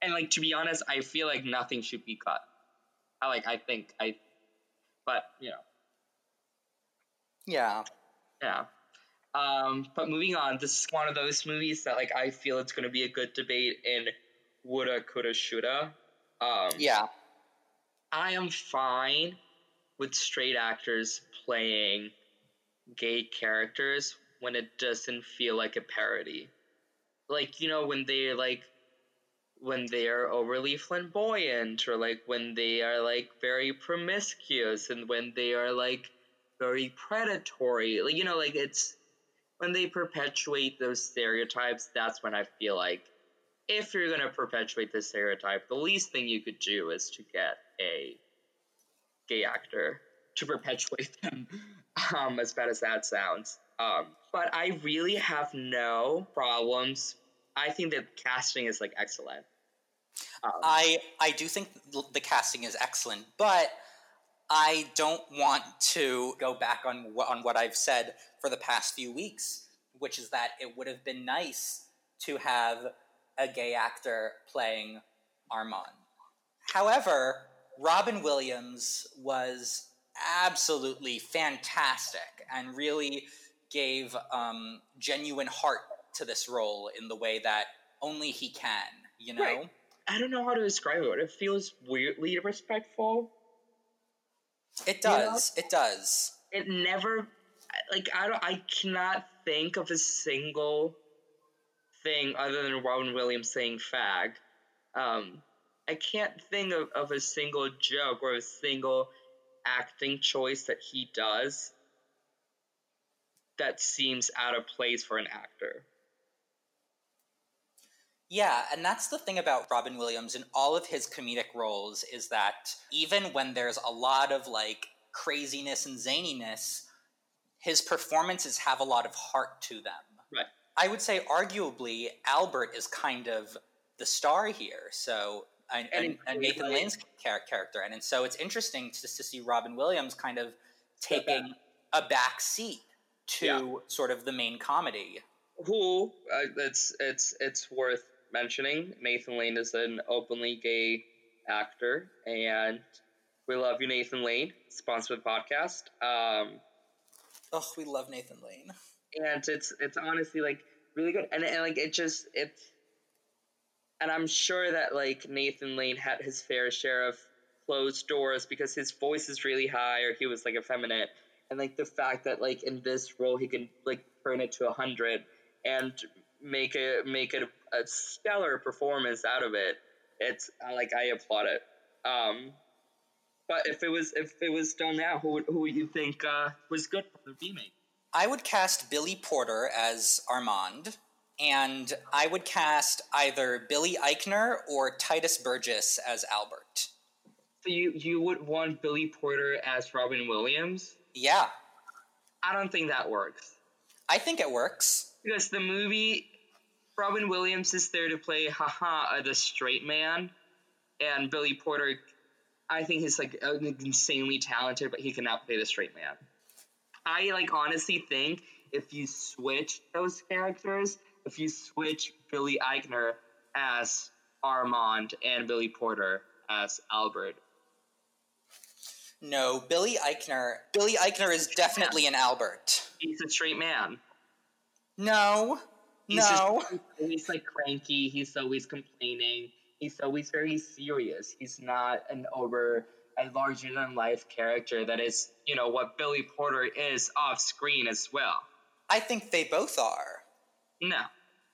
and like to be honest, I feel like nothing should be cut. I like. I think I, but you know. Yeah. Yeah. Um, but moving on, this is one of those movies that like I feel it's going to be a good debate in woulda, coulda, shoulda. Um, yeah. I am fine with straight actors playing gay characters when it doesn't feel like a parody. Like, you know, when they like when they are overly flamboyant or like when they are like very promiscuous and when they are like very predatory. Like, you know, like it's when they perpetuate those stereotypes, that's when I feel like if you're to perpetuate this stereotype, the least thing you could do is to get a gay actor to perpetuate [laughs] them, um, as bad as that sounds. Um, but I really have no problems. I think that casting is like excellent. Um, I I do think the casting is excellent, but I don't want to go back on on what I've said for the past few weeks, which is that it would have been nice to have a gay actor playing Armand. However, Robin Williams was absolutely fantastic and really gave um, genuine heart to this role in the way that only he can, you know? Right. I don't know how to describe it. It feels weirdly respectful. It does. You know? It does. It never like I don't I cannot think of a single thing other than Robin Williams saying fag. Um, I can't think of, of a single joke or a single acting choice that he does that seems out of place for an actor. Yeah, and that's the thing about Robin Williams in all of his comedic roles is that even when there's a lot of like craziness and zaniness, his performances have a lot of heart to them. Right. I would say arguably Albert is kind of the star here. So and, and, and Nathan Lane's character, and, and so it's interesting to, to see Robin Williams kind of taking a back seat to yeah. sort of the main comedy. Who uh, it's it's it's worth mentioning. Nathan Lane is an openly gay actor, and we love you, Nathan Lane. Sponsored podcast. Um, oh, we love Nathan Lane, and it's it's honestly like really good, and, and like it just it's and I'm sure that like Nathan Lane had his fair share of closed doors because his voice is really high or he was like effeminate. And like the fact that like in this role he can like turn it to a hundred and make it make it a, a, stellar performance out of it it's like i applaud it. Um but if it was if it was done now who would who would you think uh, was good for the remake? I would cast billy porter as armand and I would cast either Billy Eichner or Tituss Burgess as Albert. So you you would want Billy Porter as Robin Williams? Yeah. I don't think that works. I think it works. Because the movie Robin Williams is there to play haha uh, the straight man and Billy Porter I think he's like insanely talented but he cannot play the straight man. I like honestly think if you switch those characters if you switch Billy Eichner as Armand and Billy Porter as Albert. No, Billy Eichner. Billy Eichner is definitely an Albert. He's a straight man. No, he's no. Just, he's like cranky. He's always complaining. He's always very serious. He's not an over a larger than life character that is, you know, what Billy Porter is off screen as well. I think they both are. No.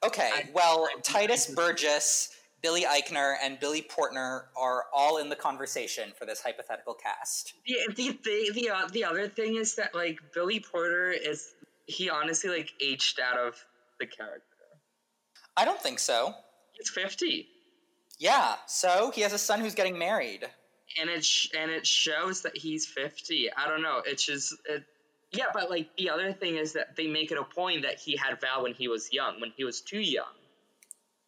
Okay, I, well, I, Tituss I, Burgess, Billy Eichner, and Billy Portner are all in the conversation for this hypothetical cast. Yeah, the the the, uh, the other thing is that like Billy Porter is he honestly like aged out of the character. I don't think so. He's fifty. Yeah, so he has a son who's getting married. And it sh- and it shows that he's fifty. I don't know. It's just it, yeah, but like the other thing is that they make it a point that he had Val when he was young, when he was too young.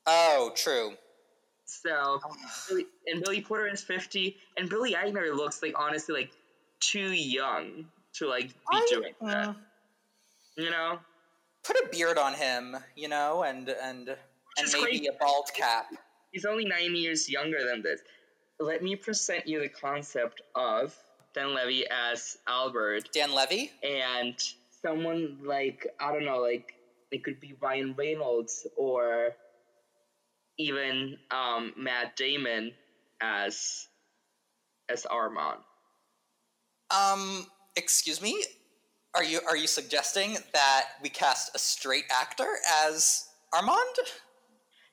Oh, true. So, and Billy Porter is fifty, and Billy Eichner looks like honestly like too young to like be I, doing that. Uh, you know, put a beard on him, you know, and and and maybe crazy. a bald cap. He's only nine years younger than this. Let me present you the concept of Dan Levy as Albert. Dan Levy? And someone like, I don't know, like, it could be Ryan Reynolds or even um, Matt Damon as as Armand. Um, excuse me? Are you are you suggesting that we cast a straight actor as Armand?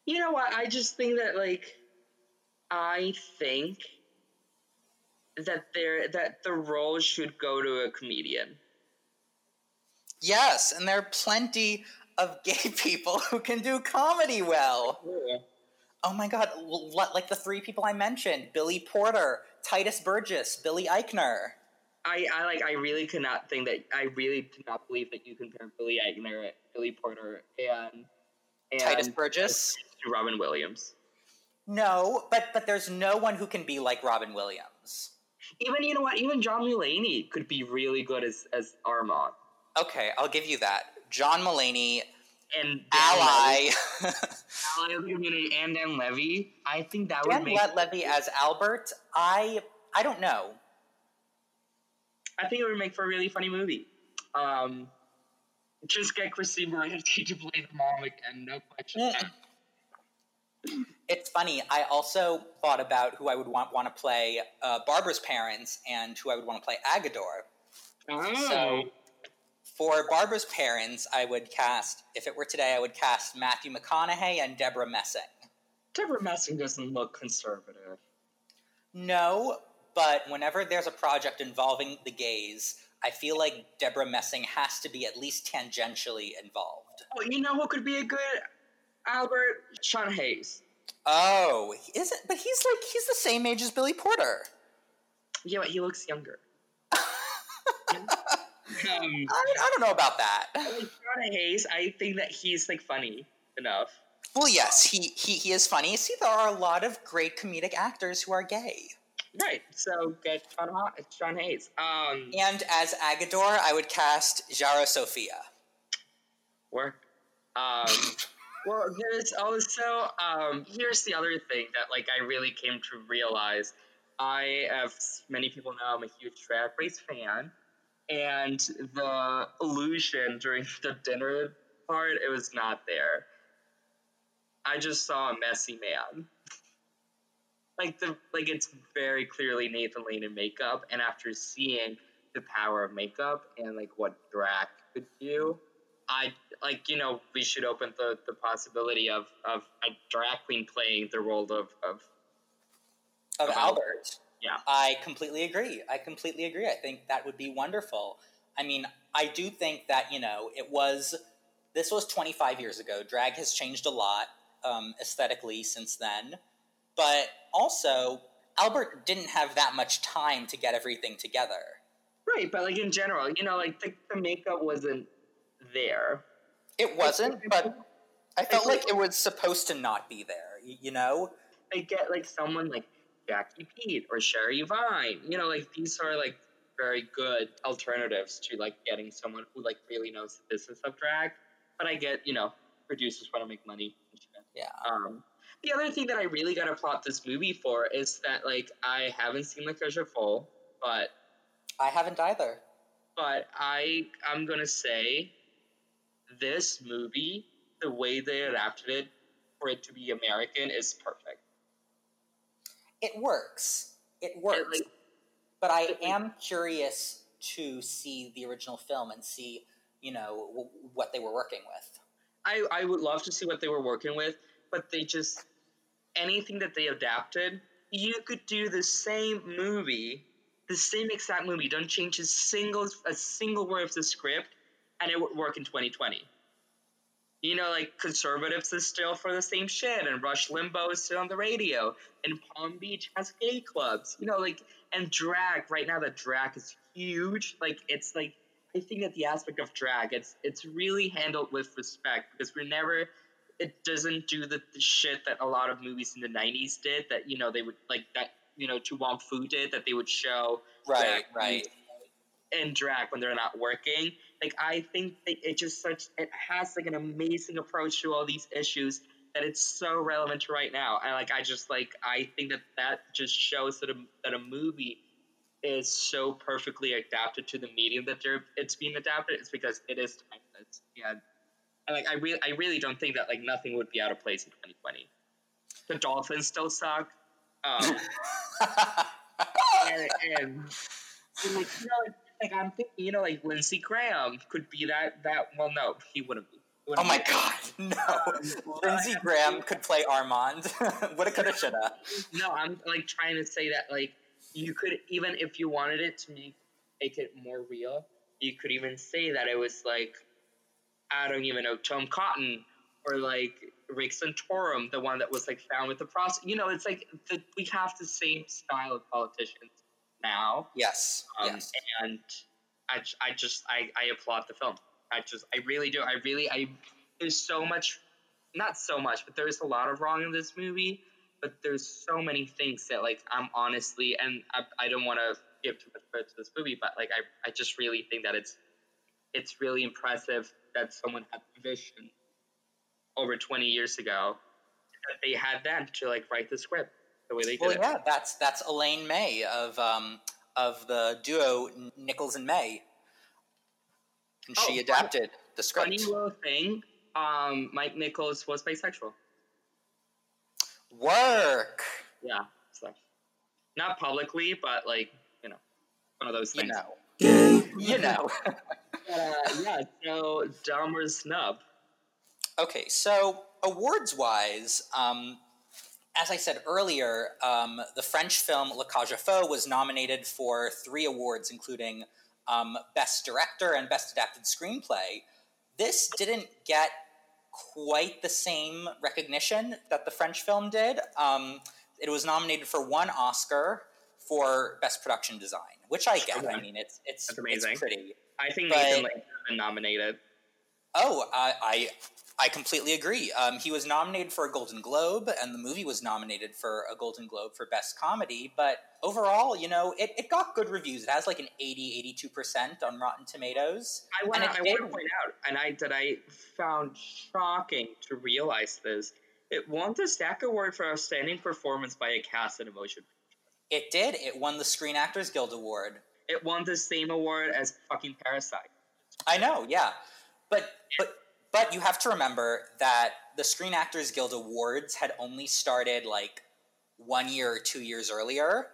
You know what? I just think that like I think that there that the role should go to a comedian. Yes, and there are plenty of gay [laughs] people who can do comedy well. Yeah. Oh my god, like the three people I mentioned Billy Porter, Tituss Burgess, Billy Eichner. I, I like I really cannot think that I really cannot believe that you compare Billy Eichner, Billy Porter, and, and Tituss Burgess? to Robin Williams. No, but but there's no one who can be like Robin Williams. Even you know what? Even John Mulaney could be really good as as Armand Okay, I'll give you that. John Mulaney, and Dan ally. Levy, [laughs] ally of the community, and Dan Levy. I think that would make. Le- Levy as Albert. I I don't know. I think it would make for a really funny movie. Um, just get Christine Baranski [laughs] to play the mom again, no question. [laughs] It's funny. I also thought about who I would want want to play uh, Barbara's parents and who I would want to play Agador. Oh. So for Barbara's parents, I would cast. If it were today, I would cast Matthew McConaughey and Debra Messing. Debra Messing doesn't look conservative. No, but whenever there's a project involving the gays, I feel like Debra Messing has to be at least tangentially involved. Oh, you know who could be a good Albert? Sean Hayes. Oh, is it? But he's like he's the same age as Billy Porter. Yeah, but he looks younger. [laughs] um, I, I don't know about that. like Hayes, I think that he's like funny enough. Well, yes, he, he, he is funny. See, there are a lot of great comedic actors who are gay. Right. So get Sean, Ha- Sean Hayes. Um, And as Agador, I would cast Jaro Sophia. work. Um, well, there's also um, here's the other thing that like I really came to realize. I, as many people know, I'm a huge Drag Race fan, and the illusion during [laughs] the dinner part, it was not there. I just saw a messy man. Like the like, it's very clearly Nathan Lane in makeup, and after seeing the power of makeup and like what drag could do, I like you know we should open the, the possibility of, of a drag queen playing the role of, of Of Of Albert. Yeah. I completely agree. I completely agree. I think that would be wonderful. I mean, I do think that, you know, it was, this was 25 years ago. Drag has changed a lot um, aesthetically since then. But also, Albert didn't have that much time to get everything together. right, but like in general, you know, like the, the makeup wasn't there. It wasn't, but I felt like it was supposed to not be there, you know? I get like someone like Jackie Beat or Sherry Vine. You know, like these are like very good alternatives to like getting someone who like really knows the business of drag. But I get, you know, producers want to make money. Yeah. Um, the other thing that I really got to plot this movie for is that like I haven't seen La Cage aux Folles, but I haven't either. but I I'm gonna say this movie, the way they adapted it for it to be American is perfect. It works. It works. like- but I it- am curious to see the original film and see, you know, w- what they were working with. I, I would love to see what they were working with, but they just anything that they adapted, you could do the same movie, the same exact movie, don't change a single a single word of the script, and it would work in 2020. You know, like conservatives is still for the same shit, and Rush Limbaugh is still on the radio, and Palm Beach has gay clubs. You know, like and drag right now. The drag is huge. Like it's like I think that the aspect of drag, it's it's really handled with respect because we're never. It doesn't do the, the shit that a lot of movies in the '90s did. That you know they would like that. You know, To Wong Foo did that. They would show Right, right. and drag when they're not working. Like I think that it just such it has like an amazing approach to all these issues that it's so relevant to right now. And like I just like I think that that just shows that a that a movie is so perfectly adapted to the medium that they're it's being adapted. It's because it is timeless. Yeah. And like I really I really don't think that like nothing would be out of place in 2020. The Dolphins still suck. Um, [laughs] and, and, and, like you know, like I'm thinking, you know, like Lindsey Graham could be that. That well, no, he wouldn't be. Oh my god, [laughs] no! Lindsey Graham could play Armand. [laughs] Woulda, coulda, shoulda. No, I'm like trying to say that like you could even if you wanted it to make make it more real, you could even say that it was like I don't even know Tom Cotton or like Rick Santorum, the one that was like found with the process. You know, it's like the, we have the same style of politicians now. Yes. Um, yes. And I, I just I, I applaud the film. I just I really do. I really I there's so much, not so much, but there's a lot of wrong in this movie. But there's so many things that like I'm honestly, and I, I don't want to give too much credit to this movie, but like I I just really think that it's it's really impressive that someone had the vision over 20 years ago that they had then to like write the script the way they did well, it. yeah, that's that's Elaine May of um, of the duo Nichols and May, and Oh, she adapted the script. Funny little thing. Um, Mike Nichols was bisexual. Work, Yeah, so not publicly, but like you know, one of those things. [laughs] you know, [laughs] you know. Uh, yeah. So or snub. Okay, so awards wise, um, as I said earlier, um, the French film La Cage aux Folles was nominated for three awards, including um, Best Director and Best Adapted Screenplay. This didn't get quite the same recognition that the French film did. Um, it was nominated for one Oscar for Best Production Design, which I get. I mean, it's it's That's amazing. it's pretty. I think But- Nathan Lane nominated. Oh, I, I I completely agree. Um, he was nominated for a Golden Globe, and the movie was nominated for a Golden Globe for Best Comedy. But overall, you know, it, it got good reviews. It has like an 80, 82% on Rotten Tomatoes. I want to. it I did- want to point out, and I that I found shocking to realize this. It won the SAG Award for Outstanding Performance by a Cast and Emotion. It did. It won the Screen Actors Guild Award. It won the same award as fucking Parasite. I know, yeah. But but but you have to remember that the Screen Actors Guild Awards had only started like one year or two years earlier.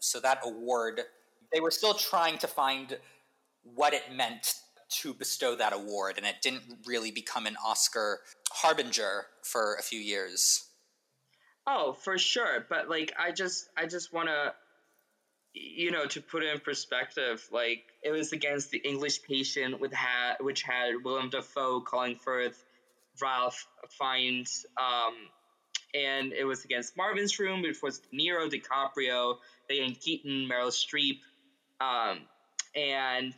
So that award, they were still trying to find what it meant to bestow that award, and it didn't really become an Oscar harbinger for a few years. Oh, for sure. But like, I just, I just want to, you know, to put it in perspective. Like, it was against the English Patient, with had which had Willem Dafoe, Colin Firth, Ralph Fiennes, um, and it was against Marvin's Room, which was De Niro, DiCaprio, Diane Keaton, Meryl Streep, um, and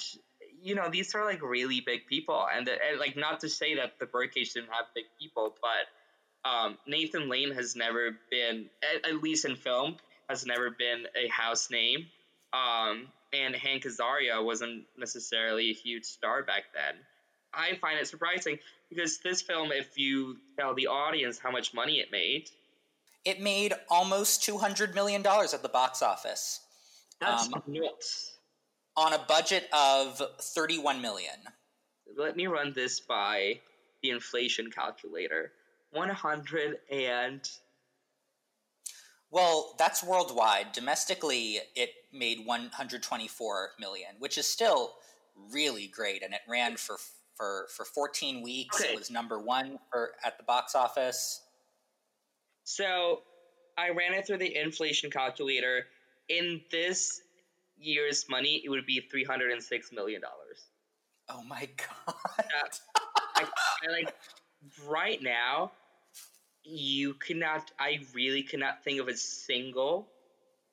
you know these are like really big people, and, the, and like not to say that the Birdcage didn't have big people, but um, Nathan Lane has never been, at, at least in film, has never been a house name. Um, and Hank Azaria wasn't necessarily a huge star back then. I find it surprising because this film, if you tell the audience how much money it made, It made almost $200 million at the box office that's Um, nuts. on a budget of 31 million. Let me run this by the inflation calculator. 100 and Well, that's worldwide. Domestically, it made 124 million, which is still really great, and it ran for for for 14 weeks. Okay. It was number one for at the box office. So I ran it through the inflation calculator. In this year's money, it would be three hundred and six million dollars. Oh my [laughs] god! I, I like right now. You cannot. I really cannot think of a single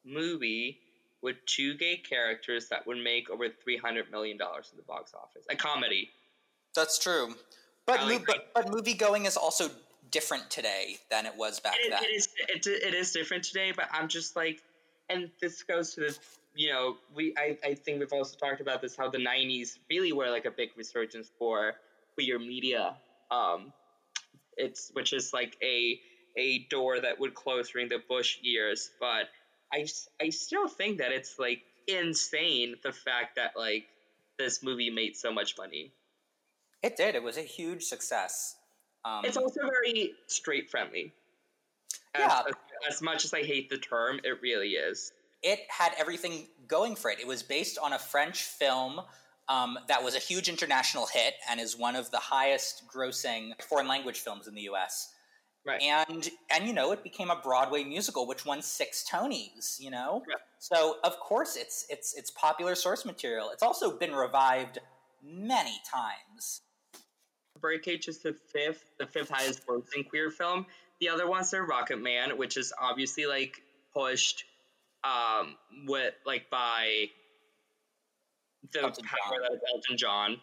movie with two gay characters that would make over three hundred million dollars in the box office. A comedy. That's true, but mo- but but movie going is also different today than it was back it, then. it is it, it is different today, but I'm just like, and this goes to the you know we I, I think we've also talked about this how the '90s really were like a big resurgence for queer media. Um, it's which is like a a door that would close during the Bush years, but I I still think that it's like insane the fact that like this movie made so much money. It did. It was a huge success. Um, It's also very straight friendly. As, Yeah. as, as much as I hate the term, it really is. it had everything going for it. It was based on a French film um, that was a huge international hit and is one of the highest grossing foreign language films in the US. Right. And and you know, it became a Broadway musical which won 6 Tonys, you know? Right. So, of course it's it's it's popular source material. It's also been revived many times. Birdcage is the fifth, the fifth highest grossing queer film. The other ones are Rocket Man, which is obviously like pushed um with like by the Elton power John. that is Elton John.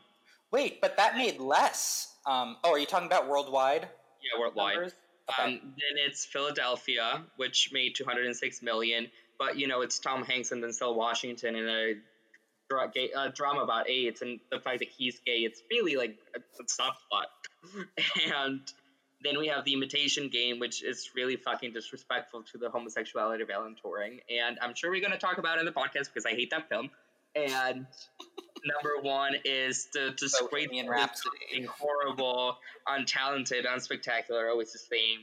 Wait, but that made less. Um, oh, are you talking about worldwide? Yeah, worldwide. numbers? Okay. Um, then it's Philadelphia, which made 206 million. But you know, it's Tom Hanks and then Denzel Washington in a, dra- gay, a drama about AIDS, and the fact that he's gay, it's really like a, a subplot. [laughs] and then we have the Imitation Game, which is really fucking disrespectful to the homosexuality of Alan Turing. And I'm sure we're going to talk about it in the podcast because I hate that film. And number one is the Bohemian disgraceful, Rhapsody. horrible, untalented, unspectacular, oh, always the same,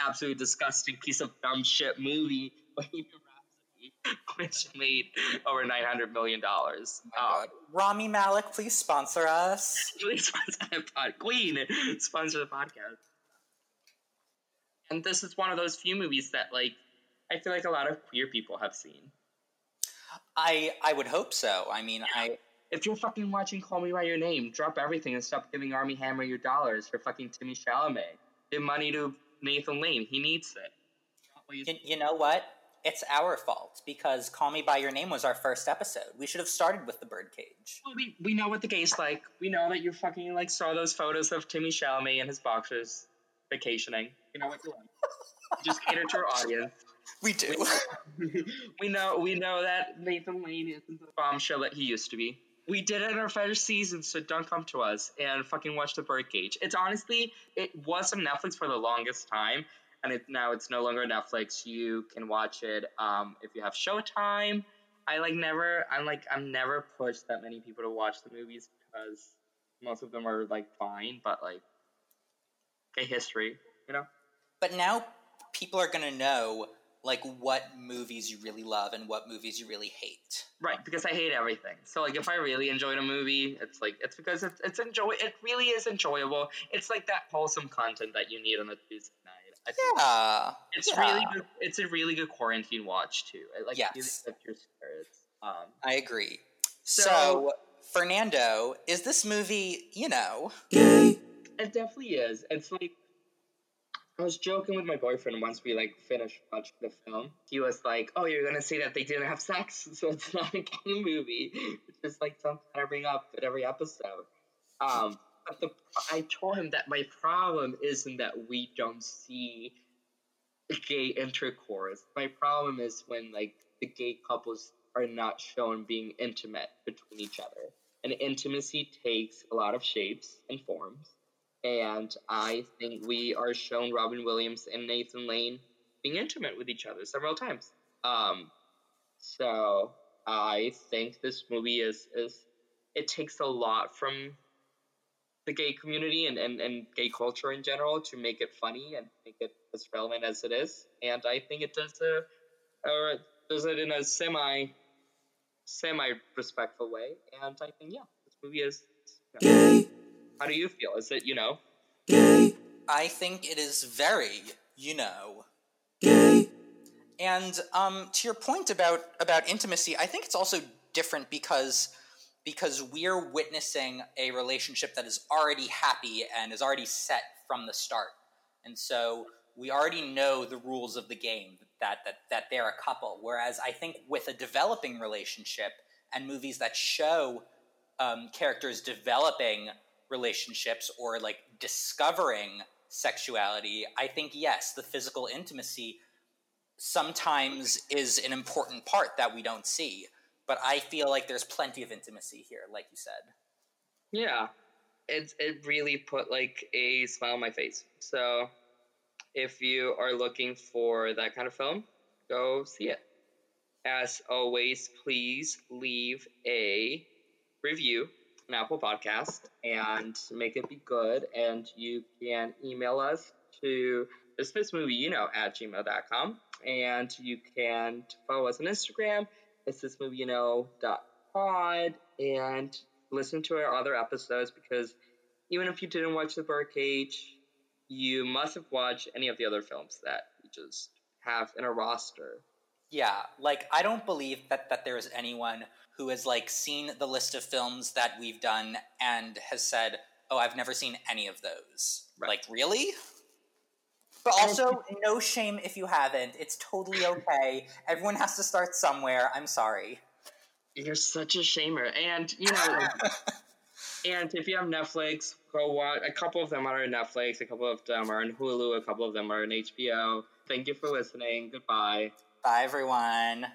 absolutely disgusting piece of dumb shit movie, [laughs] Bohemian Rhapsody, which made over nine hundred million dollars. Oh God. Um, Rami Malek, please sponsor us. [laughs] Please sponsor the pod. Queen sponsor the podcast. And this is one of those few movies that, like, I feel like a lot of queer people have seen. I I would hope so. I mean, I If you're fucking watching Call Me by Your Name, drop everything and stop giving Armie Hammer your dollars for fucking Timmy Chalamet. Give money to Nathan Lane. He needs it. You- you, know what? It's our fault because Call Me by Your Name was our first episode. We should have started with the birdcage. Well, we, we know what the gay's like. We know that you fucking like saw those photos of Timmy Chalamet and his boxers vacationing. You know what you want. Just cater to our audience. We do. [laughs] we know we know that Nathan Lane isn't the bombshell that he used to be. We did it in our first season, so don't come to us and fucking watch the Birdcage. It's honestly it was on Netflix for the longest time, and it now it's no longer Netflix. You can watch it um, if you have Showtime. I like never I'm like I'm never pushed that many people to watch the movies because most of them are like fine, but like gay history, you know. but now people are going to know like what movies you really love and what movies you really hate. Right, because I hate everything. So like if I really enjoyed a movie, it's like it's because it's it's enjoy it really is enjoyable. It's like that wholesome content that you need on a Tuesday night. I Yeah. it's yeah. really good it's a really good quarantine watch too. It like Yes. really lifts your spirits. Um I agree. So- so Fernando, is this movie, you know, it definitely is. It's like I was joking with my boyfriend once we like finished watching the film. He was like, "Oh, you're gonna say that they didn't have sex, [laughs] so it's not a gay movie," which is like something I bring up at every episode. Um, but the I told him that my problem isn't that we don't see gay intercourse. My problem is when like the gay couples are not shown being intimate between each other. And intimacy takes a lot of shapes and forms. And I think we are shown Robin Williams and Nathan Lane being intimate with each other several times. Um, so I think this movie is is it takes a lot from the gay community and, and, and gay culture in general to make it funny and make it as relevant as it is. And I think it does a, or does it in a semi semi respectful way. And I think yeah, this movie is. know, how do you feel? Is it you know? Gay. I think it is very, you know. Gay. And um, to your point about about intimacy, I think it's also different because because we're witnessing a relationship that is already happy and is already set from the start, and so we already know the rules of the game that that that they're a couple. Whereas I think with a developing relationship and movies that show um, characters developing relationships or like discovering sexuality, I think yes, the physical intimacy sometimes is an important part that we don't see. But I feel like there's plenty of intimacy here, like you said. Yeah, it it really put like a smile on my face. So if you are looking for that kind of film, go see it. As always, please leave a review on Apple Podcast and make it be good. And you can email us to dismissmovie, you know, at gmail.com. and you can follow us on Instagram. It's this movie you know dot pod and listen to our other episodes because even if you didn't watch the Birdcage, you must have watched any of the other films that we just have in a roster. Yeah, like I don't believe that that there is anyone who has like seen the list of films that we've done and has said, "Oh, I've never seen any of those." Right. Like, really? But also, no shame if you haven't. It's totally [laughs] okay. Everyone has to start somewhere. I'm sorry. You're such a shamer. And, you know, [laughs] and if you have Netflix, go watch. A couple of them are on Netflix, a couple of them are on Hulu, a couple of them are on HBO. Thank you for listening. Goodbye. Bye, everyone.